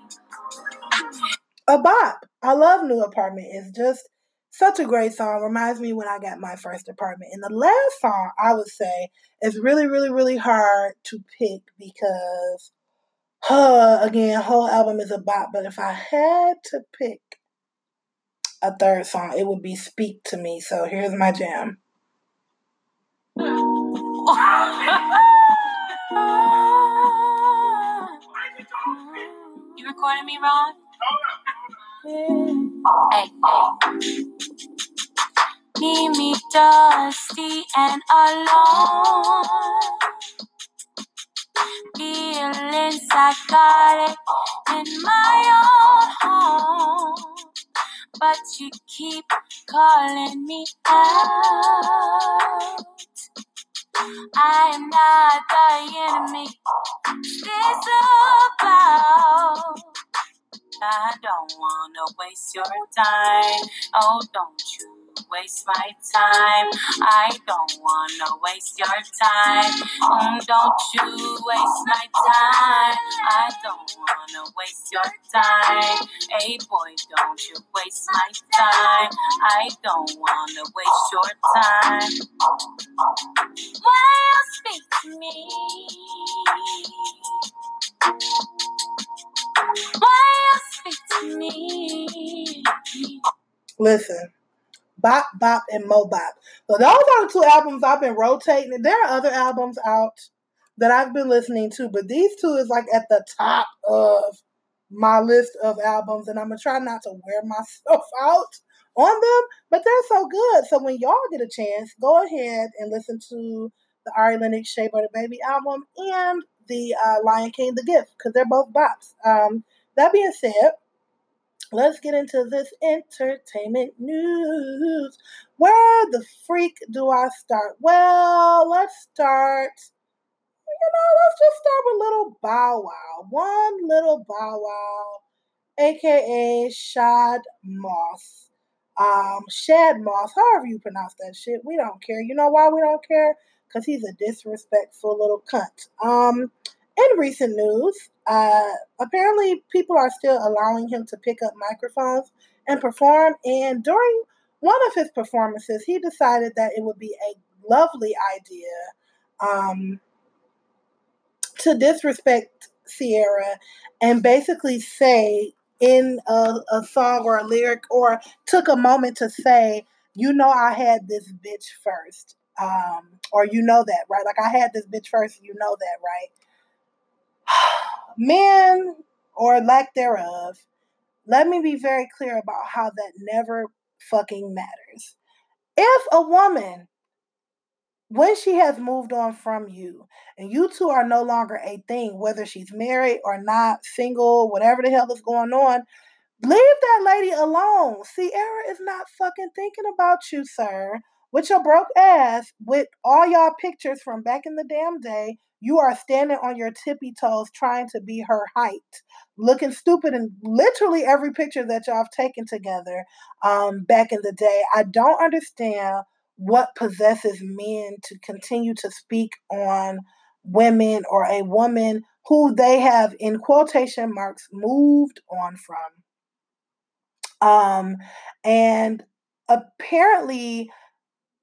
A bop. I love New Apartment. It's just such a great song. Reminds me when I got my first apartment. And the last song I would say is really, really, really hard to pick because uh, again, whole album is a bop. But if I had to pick a third song, it would be Speak to Me. So here's my jam. You recording me wrong? Hey, hey. Leave me dusty and alone. Feeling psychotic in my own home. But you keep calling me out. I am not the enemy. This about. I don't wanna waste your time. Oh, don't you waste my time. I don't wanna waste your time. Mm, don't you waste my time. I don't wanna waste your time. Hey boy, don't you waste my time. I don't wanna waste your time. Why you speak to me? Why you speak to me? Listen, Bop Bop and Mo Bop. So those are the two albums I've been rotating. There are other albums out that I've been listening to, but these two is like at the top of my list of albums, and I'm gonna try not to wear myself out on them, but they're so good. So when y'all get a chance, go ahead and listen to the Ari Lennox Shea Butter Baby album and the uh, Lion King The Gift because they're both bops. Um, that being said, let's get into this entertainment news. Where the freak do I start? Well, let's start. You know, let's just start with little Bow Wow. One little Bow Wow, aka Shad Moss. Um, Shad Moss, however you pronounce that shit, we don't care. You know why we don't care? Because he's a disrespectful little cunt. Um, in recent news, uh, apparently people are still allowing him to pick up microphones and perform. And during one of his performances, he decided that it would be a lovely idea um, to disrespect Ciara and basically say in a, a song or a lyric, or took a moment to say, you know, I had this bitch first. Um, or you know that, right? Like I had this bitch first, you know that, right? Men or lack thereof, let me be very clear about how that never fucking matters. If a woman when she has moved on from you and you two are no longer a thing, whether she's married or not, single, whatever the hell is going on, leave that lady alone. Ciara is not fucking thinking about you, sir. With your broke ass, with all y'all pictures from back in the damn day, you are standing on your tippy toes trying to be her height, looking stupid in literally every picture that y'all have taken together um, back in the day. I don't understand what possesses men to continue to speak on women or a woman who they have, in quotation marks, moved on from. Um, and apparently,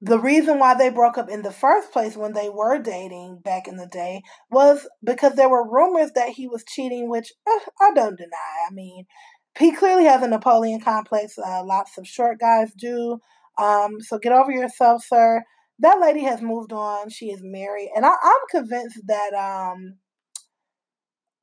the reason why they broke up in the first place when they were dating back in the day was because there were rumors that he was cheating, which uh, I don't deny. I mean, he clearly has a Napoleon complex. Uh, lots of short guys do. Um, so get over yourself, sir. That lady has moved on. She is married, and I, am convinced that um,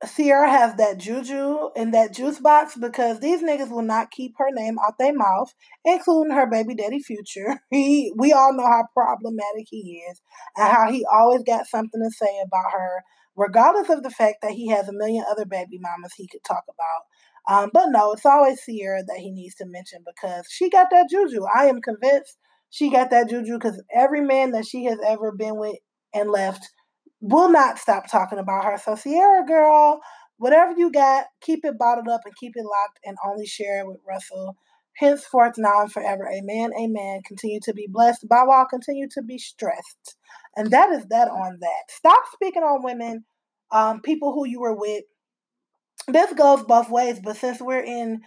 Ciara has that juju in that juice box because these niggas will not keep her name out their mouth, including her baby daddy future. He we all know how problematic he is and how he always got something to say about her, regardless of the fact that he has a million other baby mamas he could talk about. Um, but no, it's always Ciara that he needs to mention because she got that juju. I am convinced she got that juju because every man that she has ever been with and left will not stop talking about her. So, Ciara girl, whatever you got, keep it bottled up and keep it locked and only share it with Russell. Henceforth, now and forever. Amen. Amen. Continue to be blessed. Bow Wow, continue to be stressed. And that is that on that. Stop speaking on women, um, people who you were with. This goes both ways, but since we're in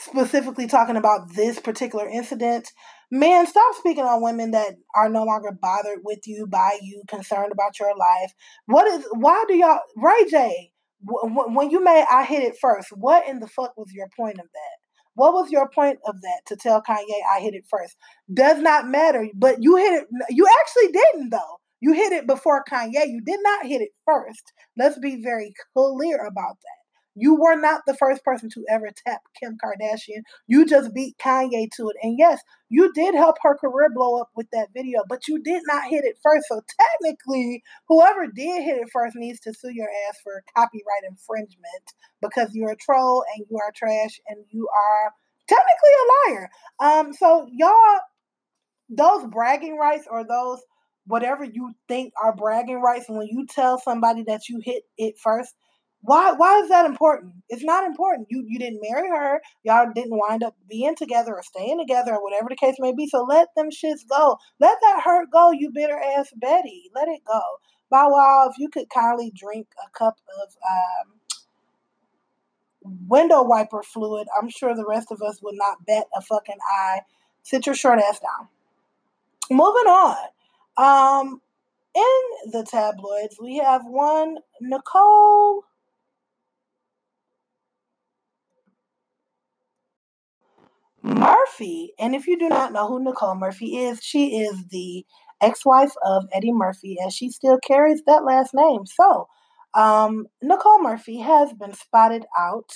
specifically talking about this particular incident, man, stop speaking on women that are no longer bothered with you, by you, concerned about your life. What is? Why do y'all, Ray J? When you made I hit it first, what in the fuck was your point of that? What was your point of that to tell Kanye I hit it first? Does not matter, but you hit it. You actually didn't though. You hit it before Kanye. You did not hit it first. Let's be very clear about that. You were not the first person to ever tap Kim Kardashian. You just beat Kanye to it. And yes, you did help her career blow up with that video, but you did not hit it first. So technically, whoever did hit it first needs to sue your ass for copyright infringement because you're a troll and you are trash and you are technically a liar. Um, so y'all, those bragging rights or those whatever you think are bragging rights when you tell somebody that you hit it first why why is that important? It's not important. You you didn't marry her. Y'all didn't wind up being together or staying together or whatever the case may be. So let them shits go. Let that hurt go, you bitter ass Betty. Let it go. Bow Wow, if you could kindly drink a cup of um, window wiper fluid, I'm sure the rest of us would not bet a fucking eye. Sit your short ass down. Moving on. Um, in the tabloids, we have one Nicole Murphy. And if you do not know who Nicole Murphy is, she is the ex wife of Eddie Murphy, and she still carries that last name. So, um, Nicole Murphy has been spotted out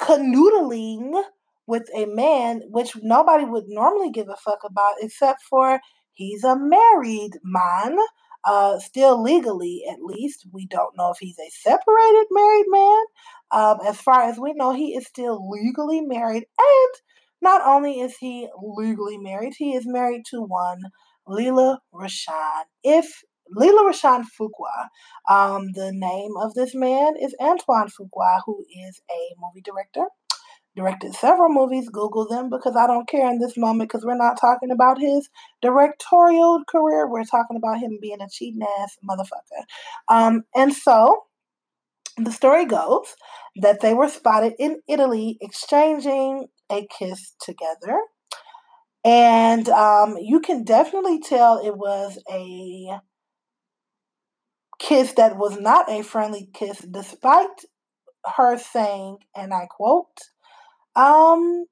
canoodling with a man, which nobody would normally give a fuck about, except for he's a married man, uh, still legally at least. We don't know if he's a separated married man. Um, as far as we know, he is still legally married and not only is he legally married, he is married to one Lela Rochon. If Lela Rochon Fuqua, um, the name of this man is Antoine Fuqua, who is a movie director. Directed several movies. Google them because I don't care in this moment because we're not talking about his directorial career. We're talking about him being a cheating ass motherfucker. Um, and so the story goes that they were spotted in Italy exchanging a kiss together. And um, you can definitely tell it was a kiss that was not a friendly kiss, despite her saying, and I quote, um,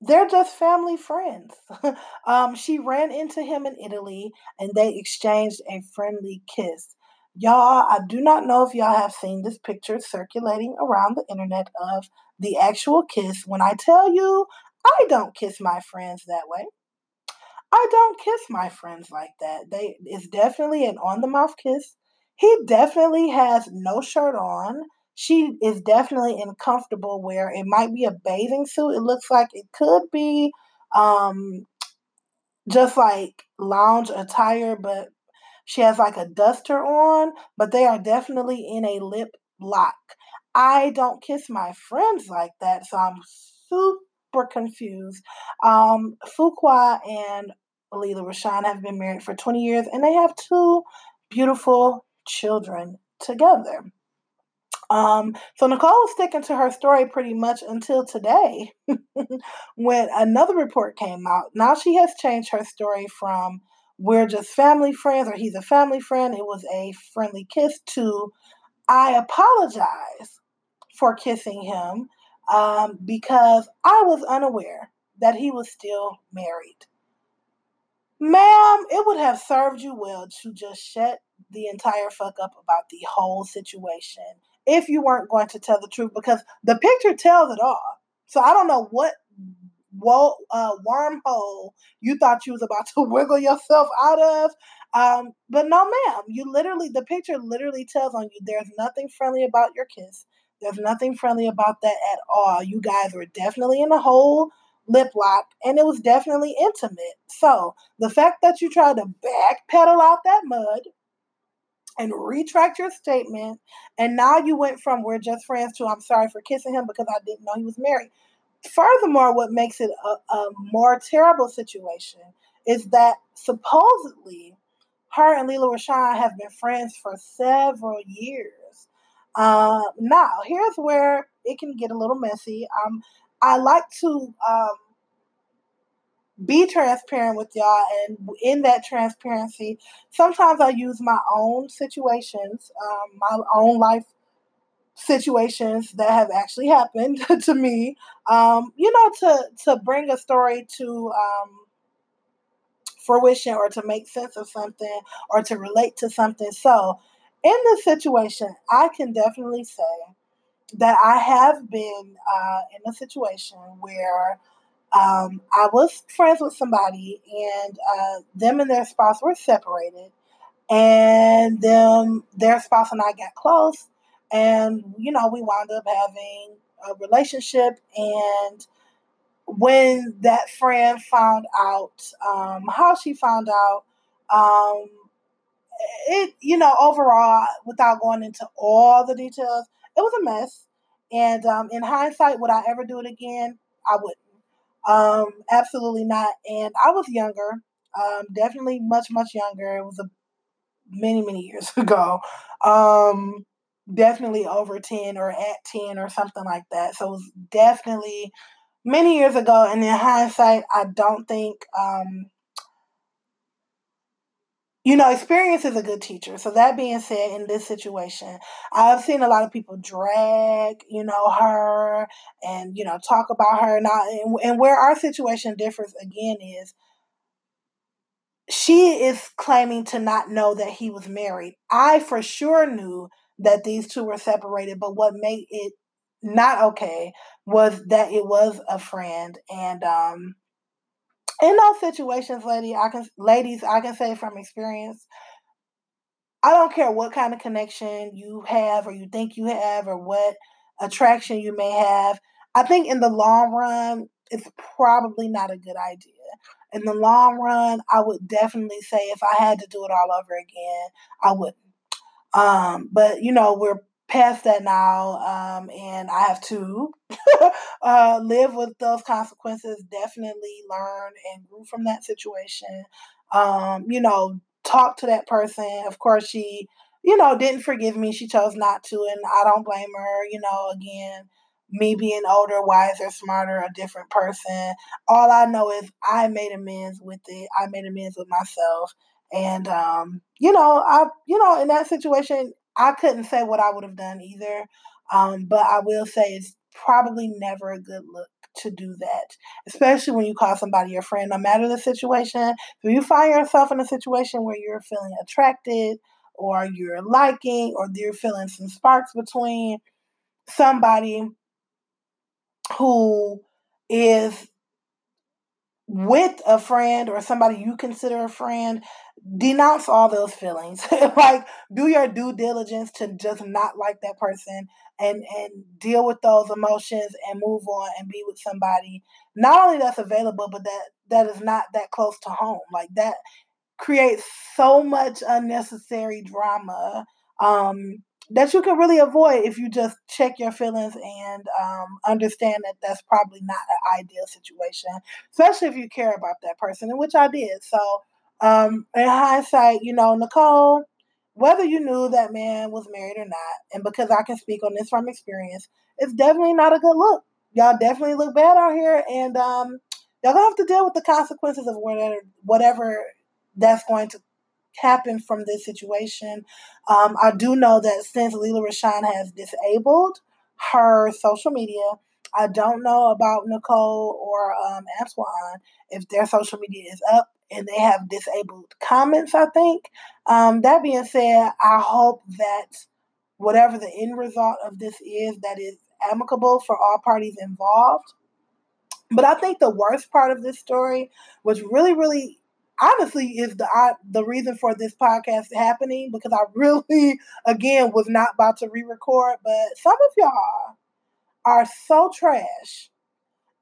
they're just family friends. um, she ran into him in Italy and they exchanged a friendly kiss. Y'all, I do not know if y'all have seen this picture circulating around the internet of the actual kiss. When I tell you, I don't kiss my friends that way. I don't kiss my friends like that. They it's definitely an on the mouth kiss. He definitely has no shirt on. She is definitely in comfortable wear. It might be a bathing suit. It looks like it could be um just like lounge attire, but she has like a duster on, but they are definitely in a lip lock. I don't kiss my friends like that, so I'm super confused. Um, Fuqua and Lela Rochon have been married for 20 years and they have two beautiful children together. Um, so Nicole was sticking to her story pretty much until today when another report came out. Now she has changed her story from we're just family friends or he's a family friend, it was a friendly kiss, to I apologize for kissing him um, because I was unaware that he was still married. Ma'am, it would have served you well to just shut the entire fuck up about the whole situation if you weren't going to tell the truth because the picture tells it all. So I don't know what uh, wormhole you thought you was about to wiggle yourself out of. Um, but no, ma'am, you literally, the picture literally tells on you there's nothing friendly about your kiss. There's nothing friendly about that at all. You guys were definitely in a whole lip lock and it was definitely intimate. So the fact that you tried to backpedal out that mud and retract your statement, and now you went from we're just friends to I'm sorry for kissing him because I didn't know he was married. Furthermore, what makes it a, a more terrible situation is that supposedly her and Lela Rochon have been friends for several years. Uh, now, here's where it can get a little messy. Um, I like to um, be transparent with y'all, and in that transparency, sometimes I use my own situations, um, my own life situations that have actually happened to me, um, you know, to to bring a story to um, fruition or to make sense of something or to relate to something. So, in this situation, I can definitely say that I have been uh, in a situation where um, I was friends with somebody, and uh, them and their spouse were separated, and them their spouse and I got close, and you know we wound up having a relationship and when that friend found out um, how she found out um, it you know overall without going into all the details it was a mess. And um, in hindsight would i ever do it again? I wouldn't. Um, absolutely not. And i was younger um, definitely much much younger. It was a many many years ago. Um, definitely over 10 or at 10 or something like that. So it was definitely many years ago. And in hindsight i don't think um, you know, experience is a good teacher. So that being said, in this situation, I've seen a lot of people drag, you know, her and you know talk about her. Now, and, and where our situation differs again is she is claiming to not know that he was married. I for sure knew that these two were separated, but what made it not okay was that it was a friend and um in those situations, lady, I can ladies, I can say from experience, I don't care what kind of connection you have or you think you have or what attraction you may have. I think in the long run, it's probably not a good idea. In the long run, I would definitely say if I had to do it all over again, I wouldn't. Um, but you know, we're past that now, um, and I have to uh, live with those consequences. Definitely learn and grew from that situation. Um, you know, talk to that person. Of course, she, you know, didn't forgive me. She chose not to, and I don't blame her. You know, again, me being older, wiser, smarter, a different person. All I know is I made amends with it. I made amends with myself. And um, you know, I you know, in that situation, I couldn't say what I would have done either. Um, but I will say it's probably never a good look to do that, especially when you call somebody your friend, no matter the situation. If you find yourself in a situation where you're feeling attracted or you're liking or you're feeling some sparks between somebody who is with a friend or somebody you consider a friend, denounce all those feelings. like do your due diligence to just not like that person and and deal with those emotions and move on and be with somebody not only that's available but that that is not that close to home. Like that creates so much unnecessary drama. Um that you can really avoid if you just check your feelings and um, understand that that's probably not an ideal situation, especially if you care about that person, and which I did. So, um, in hindsight, you know, Nicole, whether you knew that man was married or not, and because I can speak on this from experience, it's definitely not a good look. Y'all definitely look bad out here, and um, y'all gonna have to deal with the consequences of whatever whatever that's going to happen from this situation. Um, I do know that since Lela Rochon has disabled her social media, I don't know about Nicole or um, Antoine if their social media is up and they have disabled comments, I think. Um, that being said, I hope that whatever the end result of this is, that is amicable for all parties involved. But I think the worst part of this story was really, really honestly is the I, the reason for this podcast happening because I really again was not about to re-record, but some of y'all are so trash,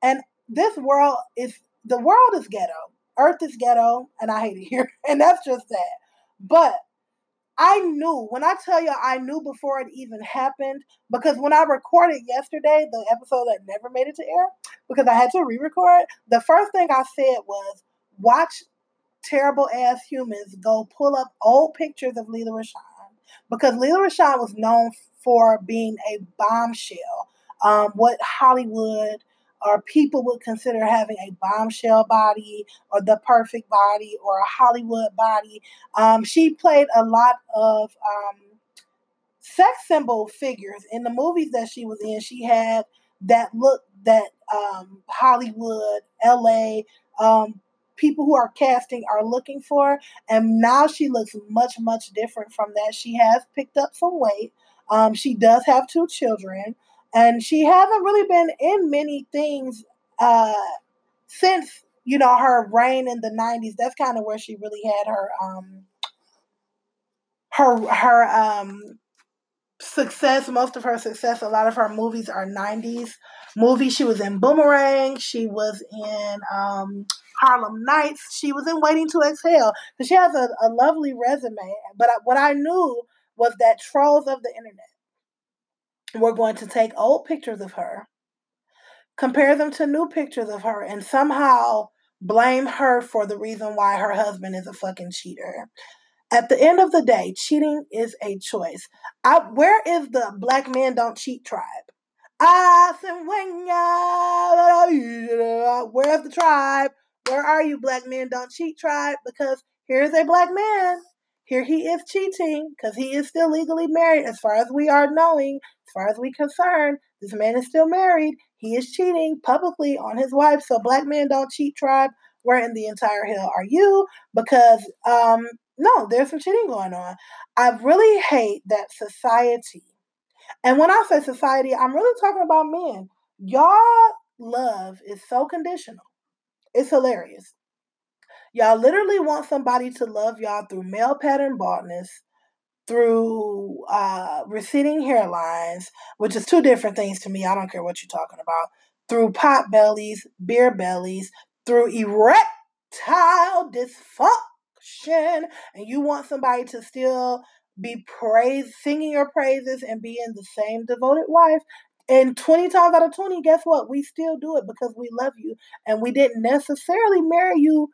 and this world is the world is ghetto, Earth is ghetto, and I hate it here, and that's just that. But I knew when I tell you I knew before it even happened because when I recorded yesterday the episode that never made it to air because I had to re-record, the first thing I said was watch terrible ass humans go pull up old pictures of Lela Rochon because Lela Rochon was known for being a bombshell. Um, what Hollywood or people would consider having a bombshell body or the perfect body or a Hollywood body. Um, she played a lot of um, sex symbol figures in the movies that she was in. She had that look that um, Hollywood, LA, um, people who are casting are looking for. And now she looks much, much different from that. She has picked up some weight. Um, she does have two children, and she hasn't really been in many things uh, since you know her reign in the '90s. That's kind of where she really had her um, her her um, success. Most of her success, a lot of her movies are '90s movies. She was in Boomerang. She was in um, Harlem Nights. She was in Waiting to Exhale. So she has a, a lovely resume. But I, what I knew was that trolls of the internet were going to take old pictures of her, compare them to new pictures of her, and somehow blame her for the reason why her husband is a fucking cheater. At the end of the day, cheating is a choice. I, where is the black man don't cheat tribe? I said, where's the tribe? Where are you, black men don't cheat tribe? Because here's a black man. Here he is cheating because he is still legally married. As far as we are knowing, as far as we concerned, this man is still married. He is cheating publicly on his wife. So black men don't cheat tribe. Where in the entire hell are you? Because um no, there's some cheating going on. I really hate that society. And when I say society, I'm really talking about men. Y'all love is so conditional. It's hilarious. Y'all literally want somebody to love y'all through male pattern baldness, through uh, receding hairlines, which is two different things to me. I don't care what you're talking about. Through pot bellies, beer bellies, through erectile dysfunction, and you want somebody to still be praised, singing your praises, and being the same devoted wife and 20 times out of 20, guess what? We still do it because we love you. And we didn't necessarily marry you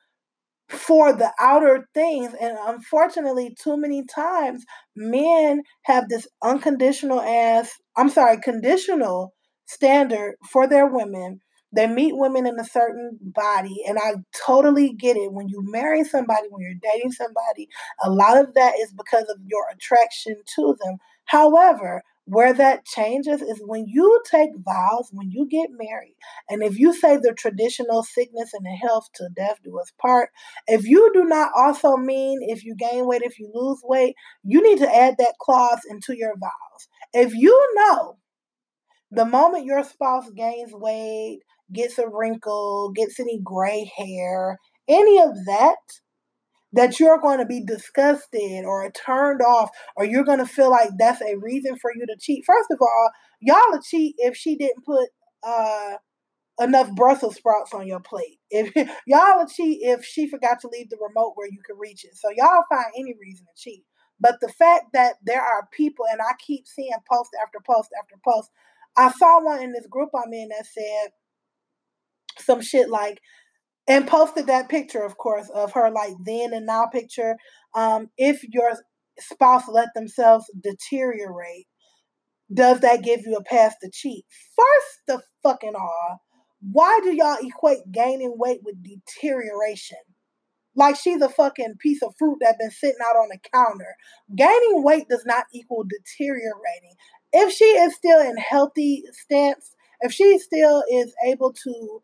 for the outer things. And unfortunately, too many times, men have this unconditional ass, I'm sorry, conditional standard for their women. They meet women in a certain body, and I totally get it. When you marry somebody, when you're dating somebody, a lot of that is because of your attraction to them. However, where that changes is when you take vows, when you get married, and if you say the traditional sickness and the health to death do us part, if you do not also mean if you gain weight, if you lose weight, you need to add that clause into your vows. If you know The moment your spouse gains weight, gets a wrinkle, gets any gray hair, any of that, that you're going to be disgusted or turned off or you're going to feel like that's a reason for you to cheat. First of all, y'all would cheat if she didn't put uh, enough Brussels sprouts on your plate. If y'all would cheat if she forgot to leave the remote where you could reach it. So y'all find any reason to cheat. But the fact that there are people, and I keep seeing post after post after post. I saw one in this group I'm in that said some shit like, and posted that picture, of course, of her like then and now picture. Um, if your spouse let themselves deteriorate, does that give you a pass to cheat? First the fucking all, why do y'all equate gaining weight with deterioration? Like she's a fucking piece of fruit that been sitting out on the counter. Gaining weight does not equal deteriorating. If she is still in healthy stance, if she still is able to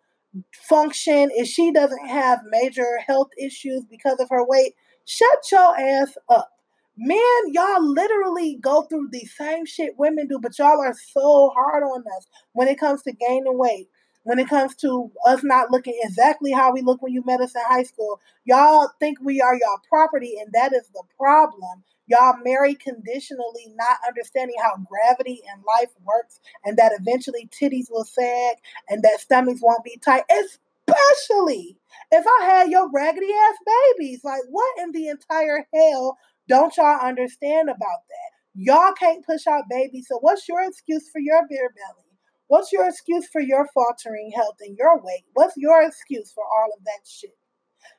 function, if she doesn't have major health issues because of her weight, shut your ass up. Men, y'all literally go through the same shit women do, but y'all are so hard on us when it comes to gaining weight. When it comes to us not looking exactly how we look when you met us in high school, y'all think we are y'all property, and that is the problem. Y'all marry conditionally, not understanding how gravity and life works, and that eventually titties will sag and that stomachs won't be tight. Especially if I had your raggedy ass babies. Like, what in the entire hell don't y'all understand about that? Y'all can't push out babies, so what's your excuse for your beer belly? What's your excuse for your faltering health and your weight? What's your excuse for all of that shit?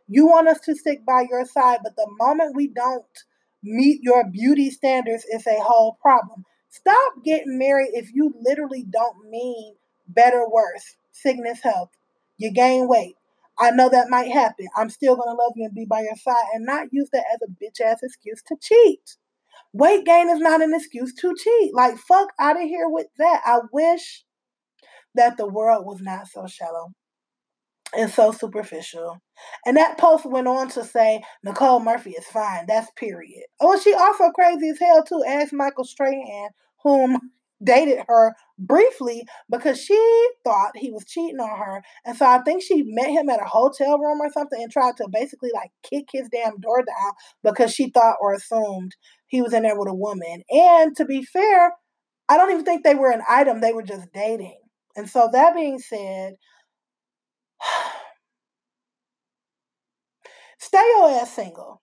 You want us to stick by your side, but the moment we don't meet your beauty standards, it's a whole problem. Stop getting married if you literally don't mean better, worse, sickness, health. You gain weight. I know that might happen. I'm still gonna love you and be by your side and not use that as a bitch ass excuse to cheat. Weight gain is not an excuse to cheat. Like fuck out of here with that. I wish that the world was not so shallow and so superficial. And that post went on to say Nicole Murphy is fine. That's period. Oh, she also crazy as hell too. Asked Michael Strahan, whom dated her briefly because she thought he was cheating on her. And so I think she met him at a hotel room or something and tried to basically like kick his damn door down because she thought or assumed he was in there with a woman. And to be fair, I don't even think they were an item, they were just dating. And so that being said, stay your ass single.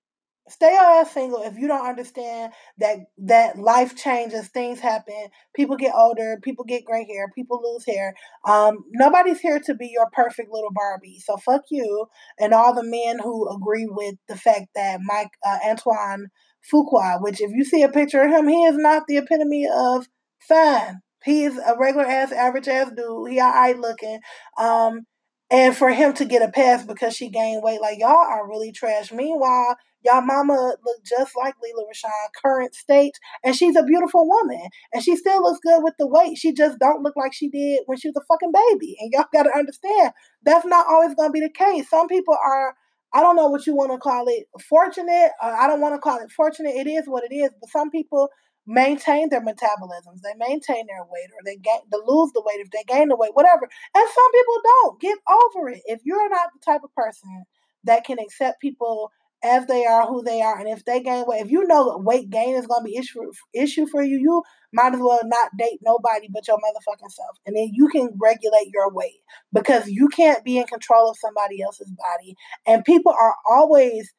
Stay your ass single if you don't understand that that life changes, things happen, people get older, people get gray hair, people lose hair. Um, nobody's here to be your perfect little Barbie. So fuck you and all the men who agree with the fact that Mike uh, Antoine Fuqua, which if you see a picture of him, he is not the epitome of fine. He is a regular ass, average ass dude. He alright looking. Um, and for him to get a pass because she gained weight, like y'all are really trash. Meanwhile, y'all mama look just like Lela Rochon, current state, and she's a beautiful woman, and she still looks good with the weight. She just don't look like she did when she was a fucking baby. And y'all got to understand that's not always gonna be the case. Some people are. I don't know what you want to call it, fortunate. I don't want to call it fortunate. It is what it is. But some people maintain their metabolisms, they maintain their weight, or they gain to lose the weight if they gain the weight, whatever. And some people don't. Get over it. If you're not the type of person that can accept people as they are, who they are, and if they gain weight, if you know weight gain is going to be issue issue for you, you might as well not date nobody but your motherfucking self, and then you can regulate your weight because you can't be in control of somebody else's body, and people are always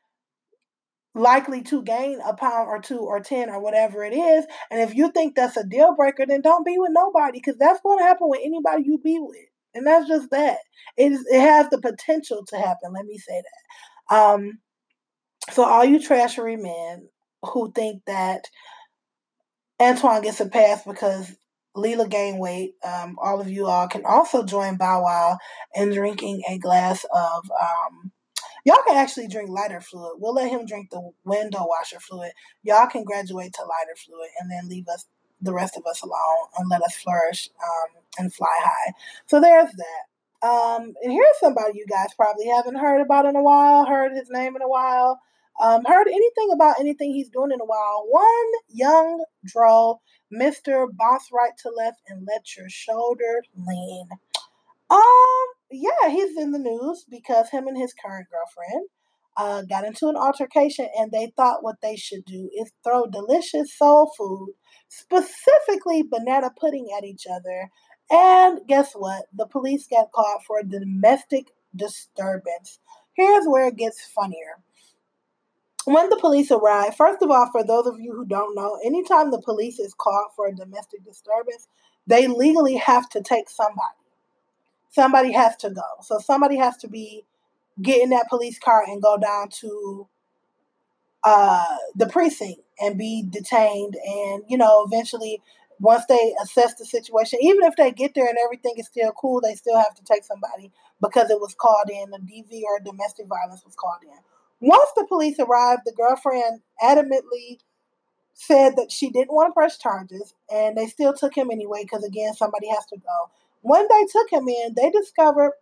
likely to gain a pound or two or 10 or whatever it is. And if you think that's a deal breaker, then don't be with nobody because that's going to happen with anybody you be with. And that's just that. It, is, it has the potential to happen. Let me say that. Um, so, all you trashery men who think that Antoine gets a pass because Lela gained weight, um, all of you all can also join Bow Wow in drinking a glass of um, Y'all can actually drink lighter fluid. We'll let him drink the window washer fluid. Y'all can graduate to lighter fluid and then leave us, the rest of us, alone and let us flourish um, and fly high. So there's that. Um, and here's somebody you guys probably haven't heard about in a while, heard his name in a while. um, heard anything about anything he's doing in a while. One Young Dro, Mr. Boss Right to Left and Let Your Shoulder Lean. Um, yeah, he's in the news because him and his current girlfriend uh, got into an altercation and they thought what they should do is throw delicious soul food, specifically banana pudding, at each other. And guess what? The police got caught for a domestic disturbance. Here's where it gets funnier. When the police arrive, first of all, for those of you who don't know, anytime the police is called for a domestic disturbance, they legally have to take somebody. Somebody has to go. So somebody has to be get in that police car and go down to uh, the precinct and be detained. And, you know, eventually, once they assess the situation, even if they get there and everything is still cool, they still have to take somebody because it was called in. A DV or domestic violence was called in. Once the police arrived, the girlfriend adamantly said that she didn't want to press charges, and they still took him anyway because, again, somebody has to go. When they took him in, they discovered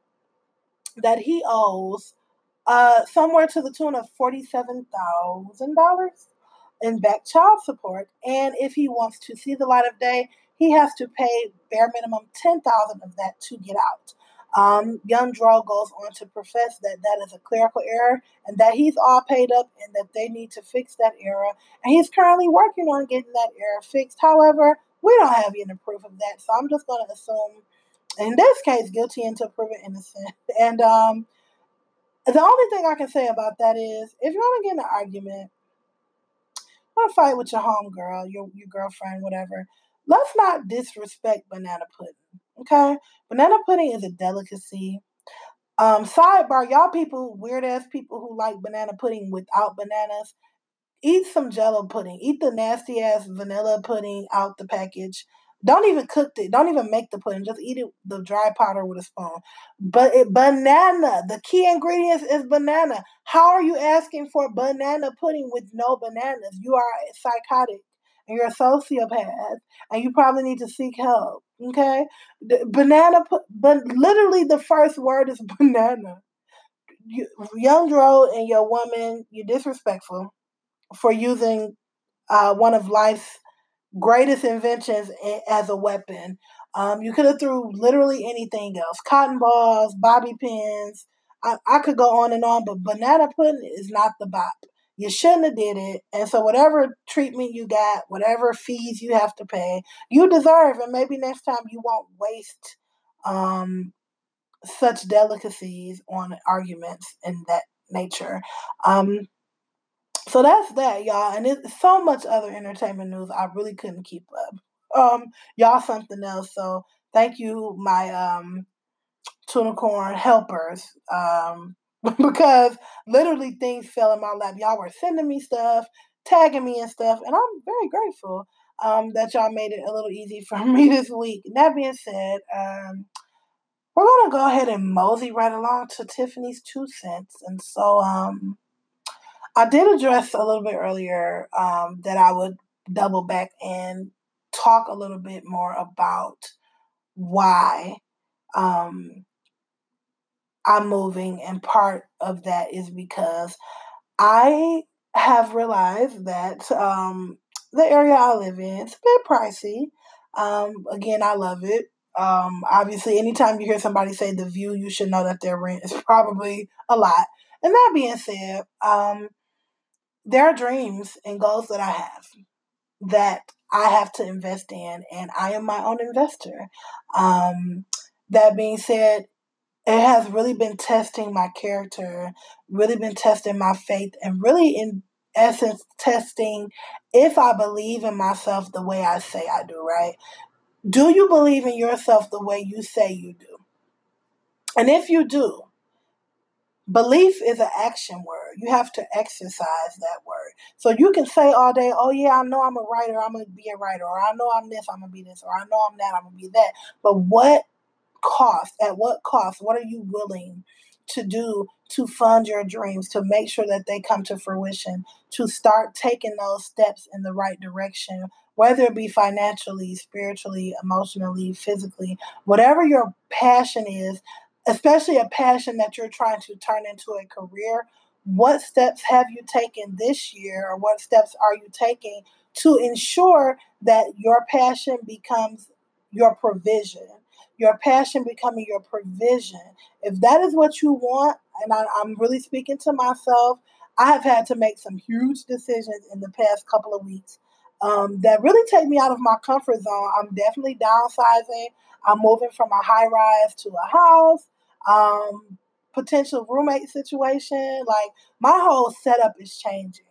that he owes uh, somewhere to the tune of $47,000 in back child support. And if he wants to see the light of day, he has to pay bare minimum 10000 of that to get out. Um, Young Dro goes on to profess that that is a clerical error and that he's all paid up and that they need to fix that error. And he's currently working on getting that error fixed. However, we don't have any proof of that, so I'm just going to assume in this case, guilty until proven innocent. And um, the only thing I can say about that is if you want to get in an argument, want to fight with your homegirl, your, your girlfriend, whatever, let's not disrespect banana pudding. Okay? Banana pudding is a delicacy. Um, sidebar, y'all people, weird ass people who like banana pudding without bananas, eat some jello pudding. Eat the nasty ass vanilla pudding out the package. Don't even cook it. Don't even make the pudding. Just eat it the dry powder with a spoon. But it, banana. The key ingredients is banana. How are you asking for banana pudding with no bananas? You are psychotic and you're a sociopath and you probably need to seek help. Okay, the banana. But literally, the first word is banana. You, Young Dro and your woman, you're disrespectful for using uh, one of life's greatest inventions as a weapon. Um, you could have threw literally anything else: cotton balls, bobby pins. I, I could go on and on, but banana pudding is not the bop. You shouldn't have did it, and so whatever treatment you got, whatever fees you have to pay, you deserve. And maybe next time you won't waste um, such delicacies on arguments in that nature. Um, so that's that, y'all. And it's so much other entertainment news. I really couldn't keep up. Um, y'all something else. So thank you, my um Tunicorn helpers. Um, because literally things fell in my lap. Y'all were sending me stuff, tagging me and stuff, and I'm very grateful um that y'all made it a little easy for me this week. And that being said, um we're gonna go ahead and mosey right along to Tiffany's two cents. And so um I did address a little bit earlier um, that I would double back and talk a little bit more about why um, I'm moving, and part of that is because I have realized that um, the area I live in is a bit pricey. Um, again, I love it. Um, obviously, anytime you hear somebody say the view, you should know that their rent is probably a lot. And that being said, um, there are dreams and goals that I have that I have to invest in, and I am my own investor. Um, that being said, it has really been testing my character, really been testing my faith, and really, in essence, testing if I believe in myself the way I say I do, right? Do you believe in yourself the way you say you do? And if you do, Belief is an action word. You have to exercise that word. So you can say all day, oh, yeah, I know I'm a writer, I'm going to be a writer, or I know I'm this, I'm going to be this, or I know I'm that, I'm going to be that. But what cost, at what cost, what are you willing to do to fund your dreams, to make sure that they come to fruition, to start taking those steps in the right direction, whether it be financially, spiritually, emotionally, physically, whatever your passion is, especially a passion that you're trying to turn into a career, what steps have you taken this year or what steps are you taking to ensure that your passion becomes your provision? Your passion becoming your provision. If that is what you want and I, i'm really speaking to myself i have had to make some huge decisions in the past couple of weeks um, that really take me out of my comfort zone. I'm definitely downsizing. I'm moving from a high rise to a house um, potential roommate situation. Like my whole setup is changing.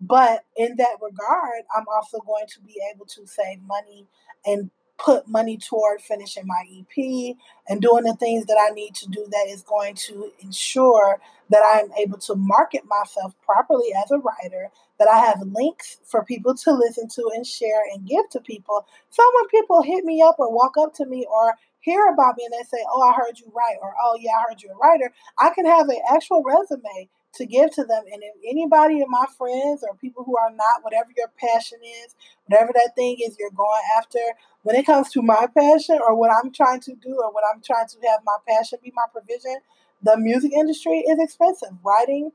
But in that regard, I'm also going to be able to save money and put money toward finishing my EP and doing the things that I need to do that is going to ensure that I'm able to market myself properly as a writer, that I have links for people to listen to and share and give to people. So when people hit me up or walk up to me or hear about me and they say, Oh, I heard you write, or Oh, yeah, I heard you're a writer, I can have an actual resume to give to them. And if anybody of my friends or people who are not, whatever your passion is, whatever that thing is you're going after, when it comes to my passion or what I'm trying to do or what I'm trying to have my passion be my provision, the music industry is expensive. Writing,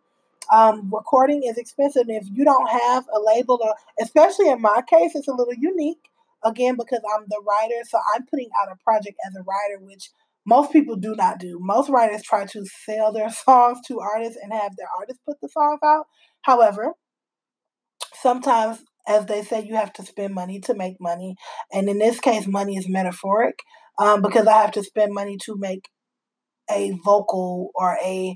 um, recording is expensive. And if you don't have a label, or especially in my case, it's a little unique again because I'm the writer. So I'm putting out a project as a writer, which most people do not do. Most writers try to sell their songs to artists and have their artists put the songs out. However, sometimes, as they say, you have to spend money to make money. And in this case, money is metaphoric um, because I have to spend money to make a vocal or a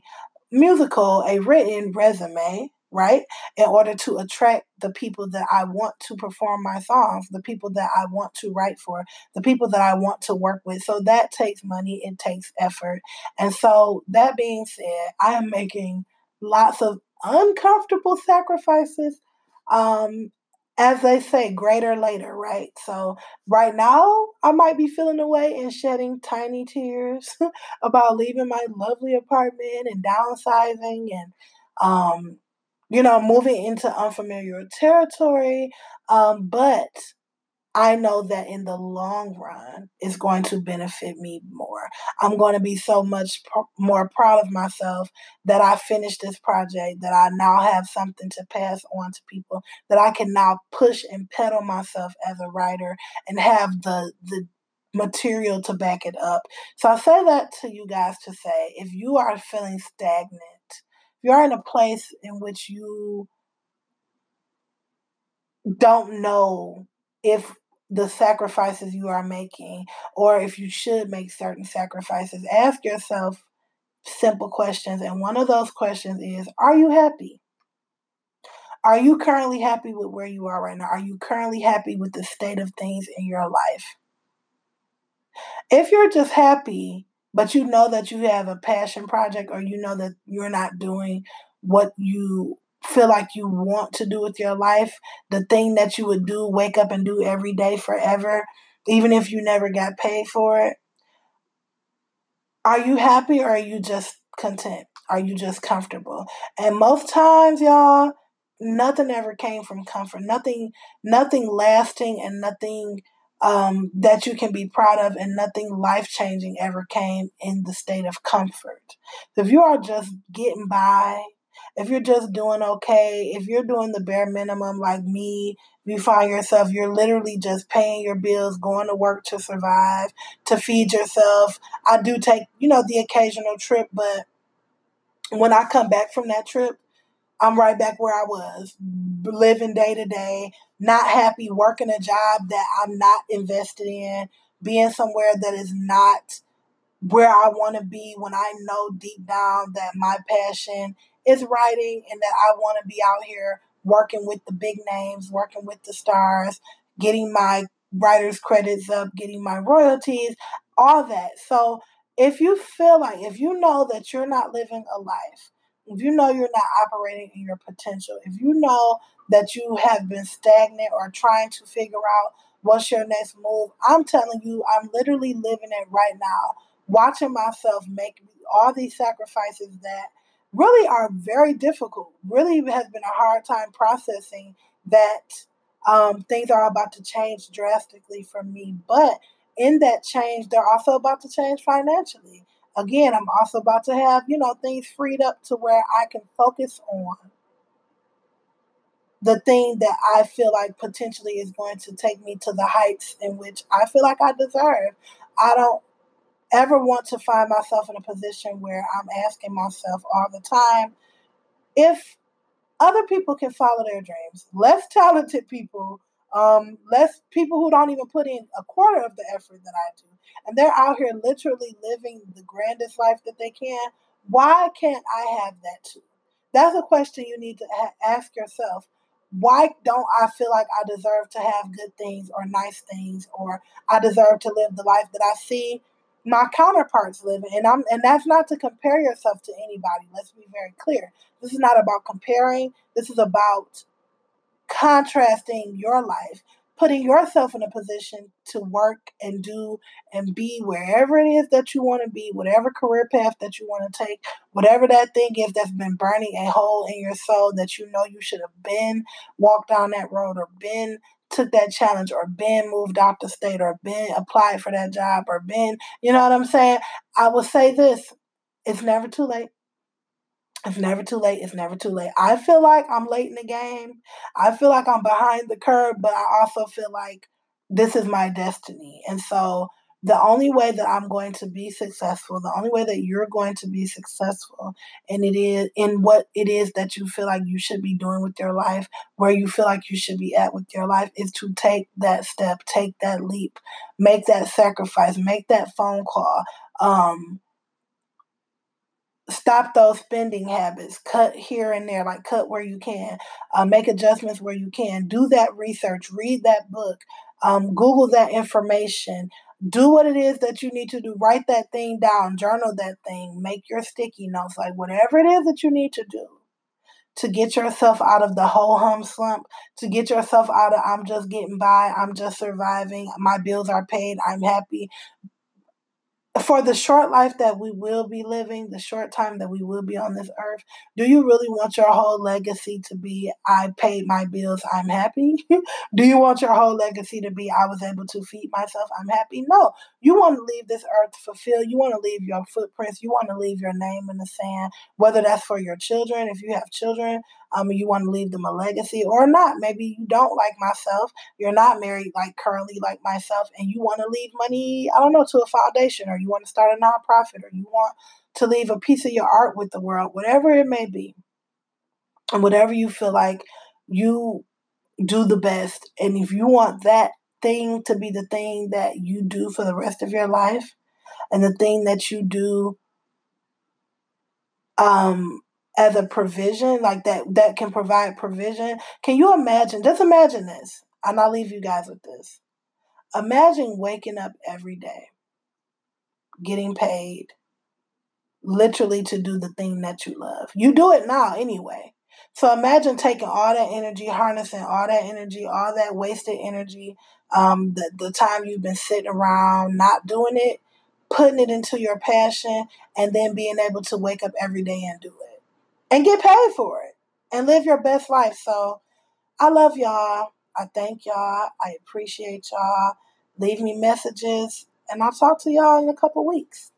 musical, a written resume right? In order to attract the people that I want to perform my songs, the people that I want to write for, the people that I want to work with. So that takes money, it takes effort. And so, that being said, I am making lots of uncomfortable sacrifices. Um, as they say, greater later, right? So, right now, I might be feeling away and shedding tiny tears about leaving my lovely apartment and downsizing and um, you know, moving into unfamiliar territory. Um, but I know that in the long run, it's going to benefit me more. I'm going to be so much pr- more proud of myself that I finished this project, that I now have something to pass on to people, that I can now push and pedal myself as a writer and have the the material to back it up. So I say that to you guys to say if you are feeling stagnant, you're in a place in which you don't know if the sacrifices you are making or if you should make certain sacrifices, ask yourself simple questions. And one of those questions is Are you happy? Are you currently happy with where you are right now? Are you currently happy with the state of things in your life? If you're just happy but you know that you have a passion project or you know that you're not doing what you feel like you want to do with your life, the thing that you would do, wake up and do every day forever, even if you never got paid for it. Are you happy or are you just content? Are you just comfortable? And most times, y'all, nothing ever came from comfort. Nothing, nothing lasting and nothing um, that you can be proud of, and nothing life changing ever came in the state of comfort. So if you are just getting by, if you're just doing okay, if you're doing the bare minimum like me, you find yourself, you're literally just paying your bills, going to work to survive, to feed yourself. I do take, you know, the occasional trip, but when I come back from that trip, I'm right back where I was, living day to day, not happy, working a job that I'm not invested in, being somewhere that is not where I want to be when I know deep down that my passion is writing and that I want to be out here working with the big names, working with the stars, getting my writer's credits up, getting my royalties, all that. So if you feel like, if you know that you're not living a life if you know you're not operating in your potential, if you know that you have been stagnant or trying to figure out what's your next move, I'm telling you, I'm literally living it right now, watching myself make all these sacrifices that really are very difficult. Really has been a hard time processing that um, things are about to change drastically for me. But in that change, they're also about to change financially. again, I'm also about to have, you know, things freed up to where I can focus on the thing that I feel like potentially is going to take me to the heights in which I feel like I deserve. I don't ever want to find myself in a position where I'm asking myself all the time if other people can follow their dreams, less talented people, um, less people who don't even put in a quarter of the effort that I do, and they're out here literally living the grandest life that they can. Why can't I have that too? That's a question you need to ask yourself why don't I feel like I deserve to have good things or nice things or I deserve to live the life that I see my counterparts living? And I'm and that's not to compare yourself to anybody. Let's be very clear. This is not about comparing. This is about contrasting your life putting yourself in a position to work and do and be wherever it is that you want to be, whatever career path that you want to take, whatever that thing is that's been burning a hole in your soul that you know you should have been walked down that road or been took that challenge or been moved out the state or been applied for that job or been, you know what I'm saying? I will say this it's never too late. It's never too late. It's never too late. I feel like I'm late in the game. I feel like I'm behind the curve, but I also feel like this is my destiny. And so the only way that I'm going to be successful, the only way that you're going to be successful, and it is in what it is that you feel like you should be doing with your life, where you feel like you should be at with your life, is to take that step, take that leap, make that sacrifice, make that phone call. Um, stop those spending habits. Cut here and there like cut where you can uh, make adjustments where you can. Do that research. Read that book. Um, google that information. Do what it is that you need to do. Write that thing down. Journal that thing. Make your sticky notes. Like whatever it is that you need to do to get yourself out of the whole hum slump to get yourself out of i'm just getting by. I'm just surviving. My bills are paid. I'm happy for the short life that we will be living, the short time that we will be on this earth, do you really want your whole legacy to be I paid my bills, I'm happy? do you want your whole legacy to be I was able to feed myself, I'm happy? No. You want to leave this earth fulfilled. You want to leave your footprints. You want to leave your name in the sand, whether that's for your children, if you have children, um, you want to leave them a legacy or not. Maybe you don't like myself. You're not married like currently like myself, and you want to leave money, I don't know, to a foundation, or you want to start a nonprofit, or you want to leave a piece of your art with the world, whatever it may be. And whatever you feel like you do the best. And if you want that thing to be the thing that you do for the rest of your life and the thing that you do um as a provision, like that that can provide provision. Can you imagine? Just imagine this. And I'll leave you guys with this. Imagine waking up every day, getting paid, literally to do the thing that you love. You do it now anyway. So imagine taking all that energy, harnessing all that energy, all that wasted energy, um, the, the time you've been sitting around not doing it, putting it into your passion, and then being able to wake up every day and do it and get paid for it and live your best life. So I love y'all. I thank y'all. I appreciate y'all. Leave me messages and I'll talk to y'all in a couple weeks.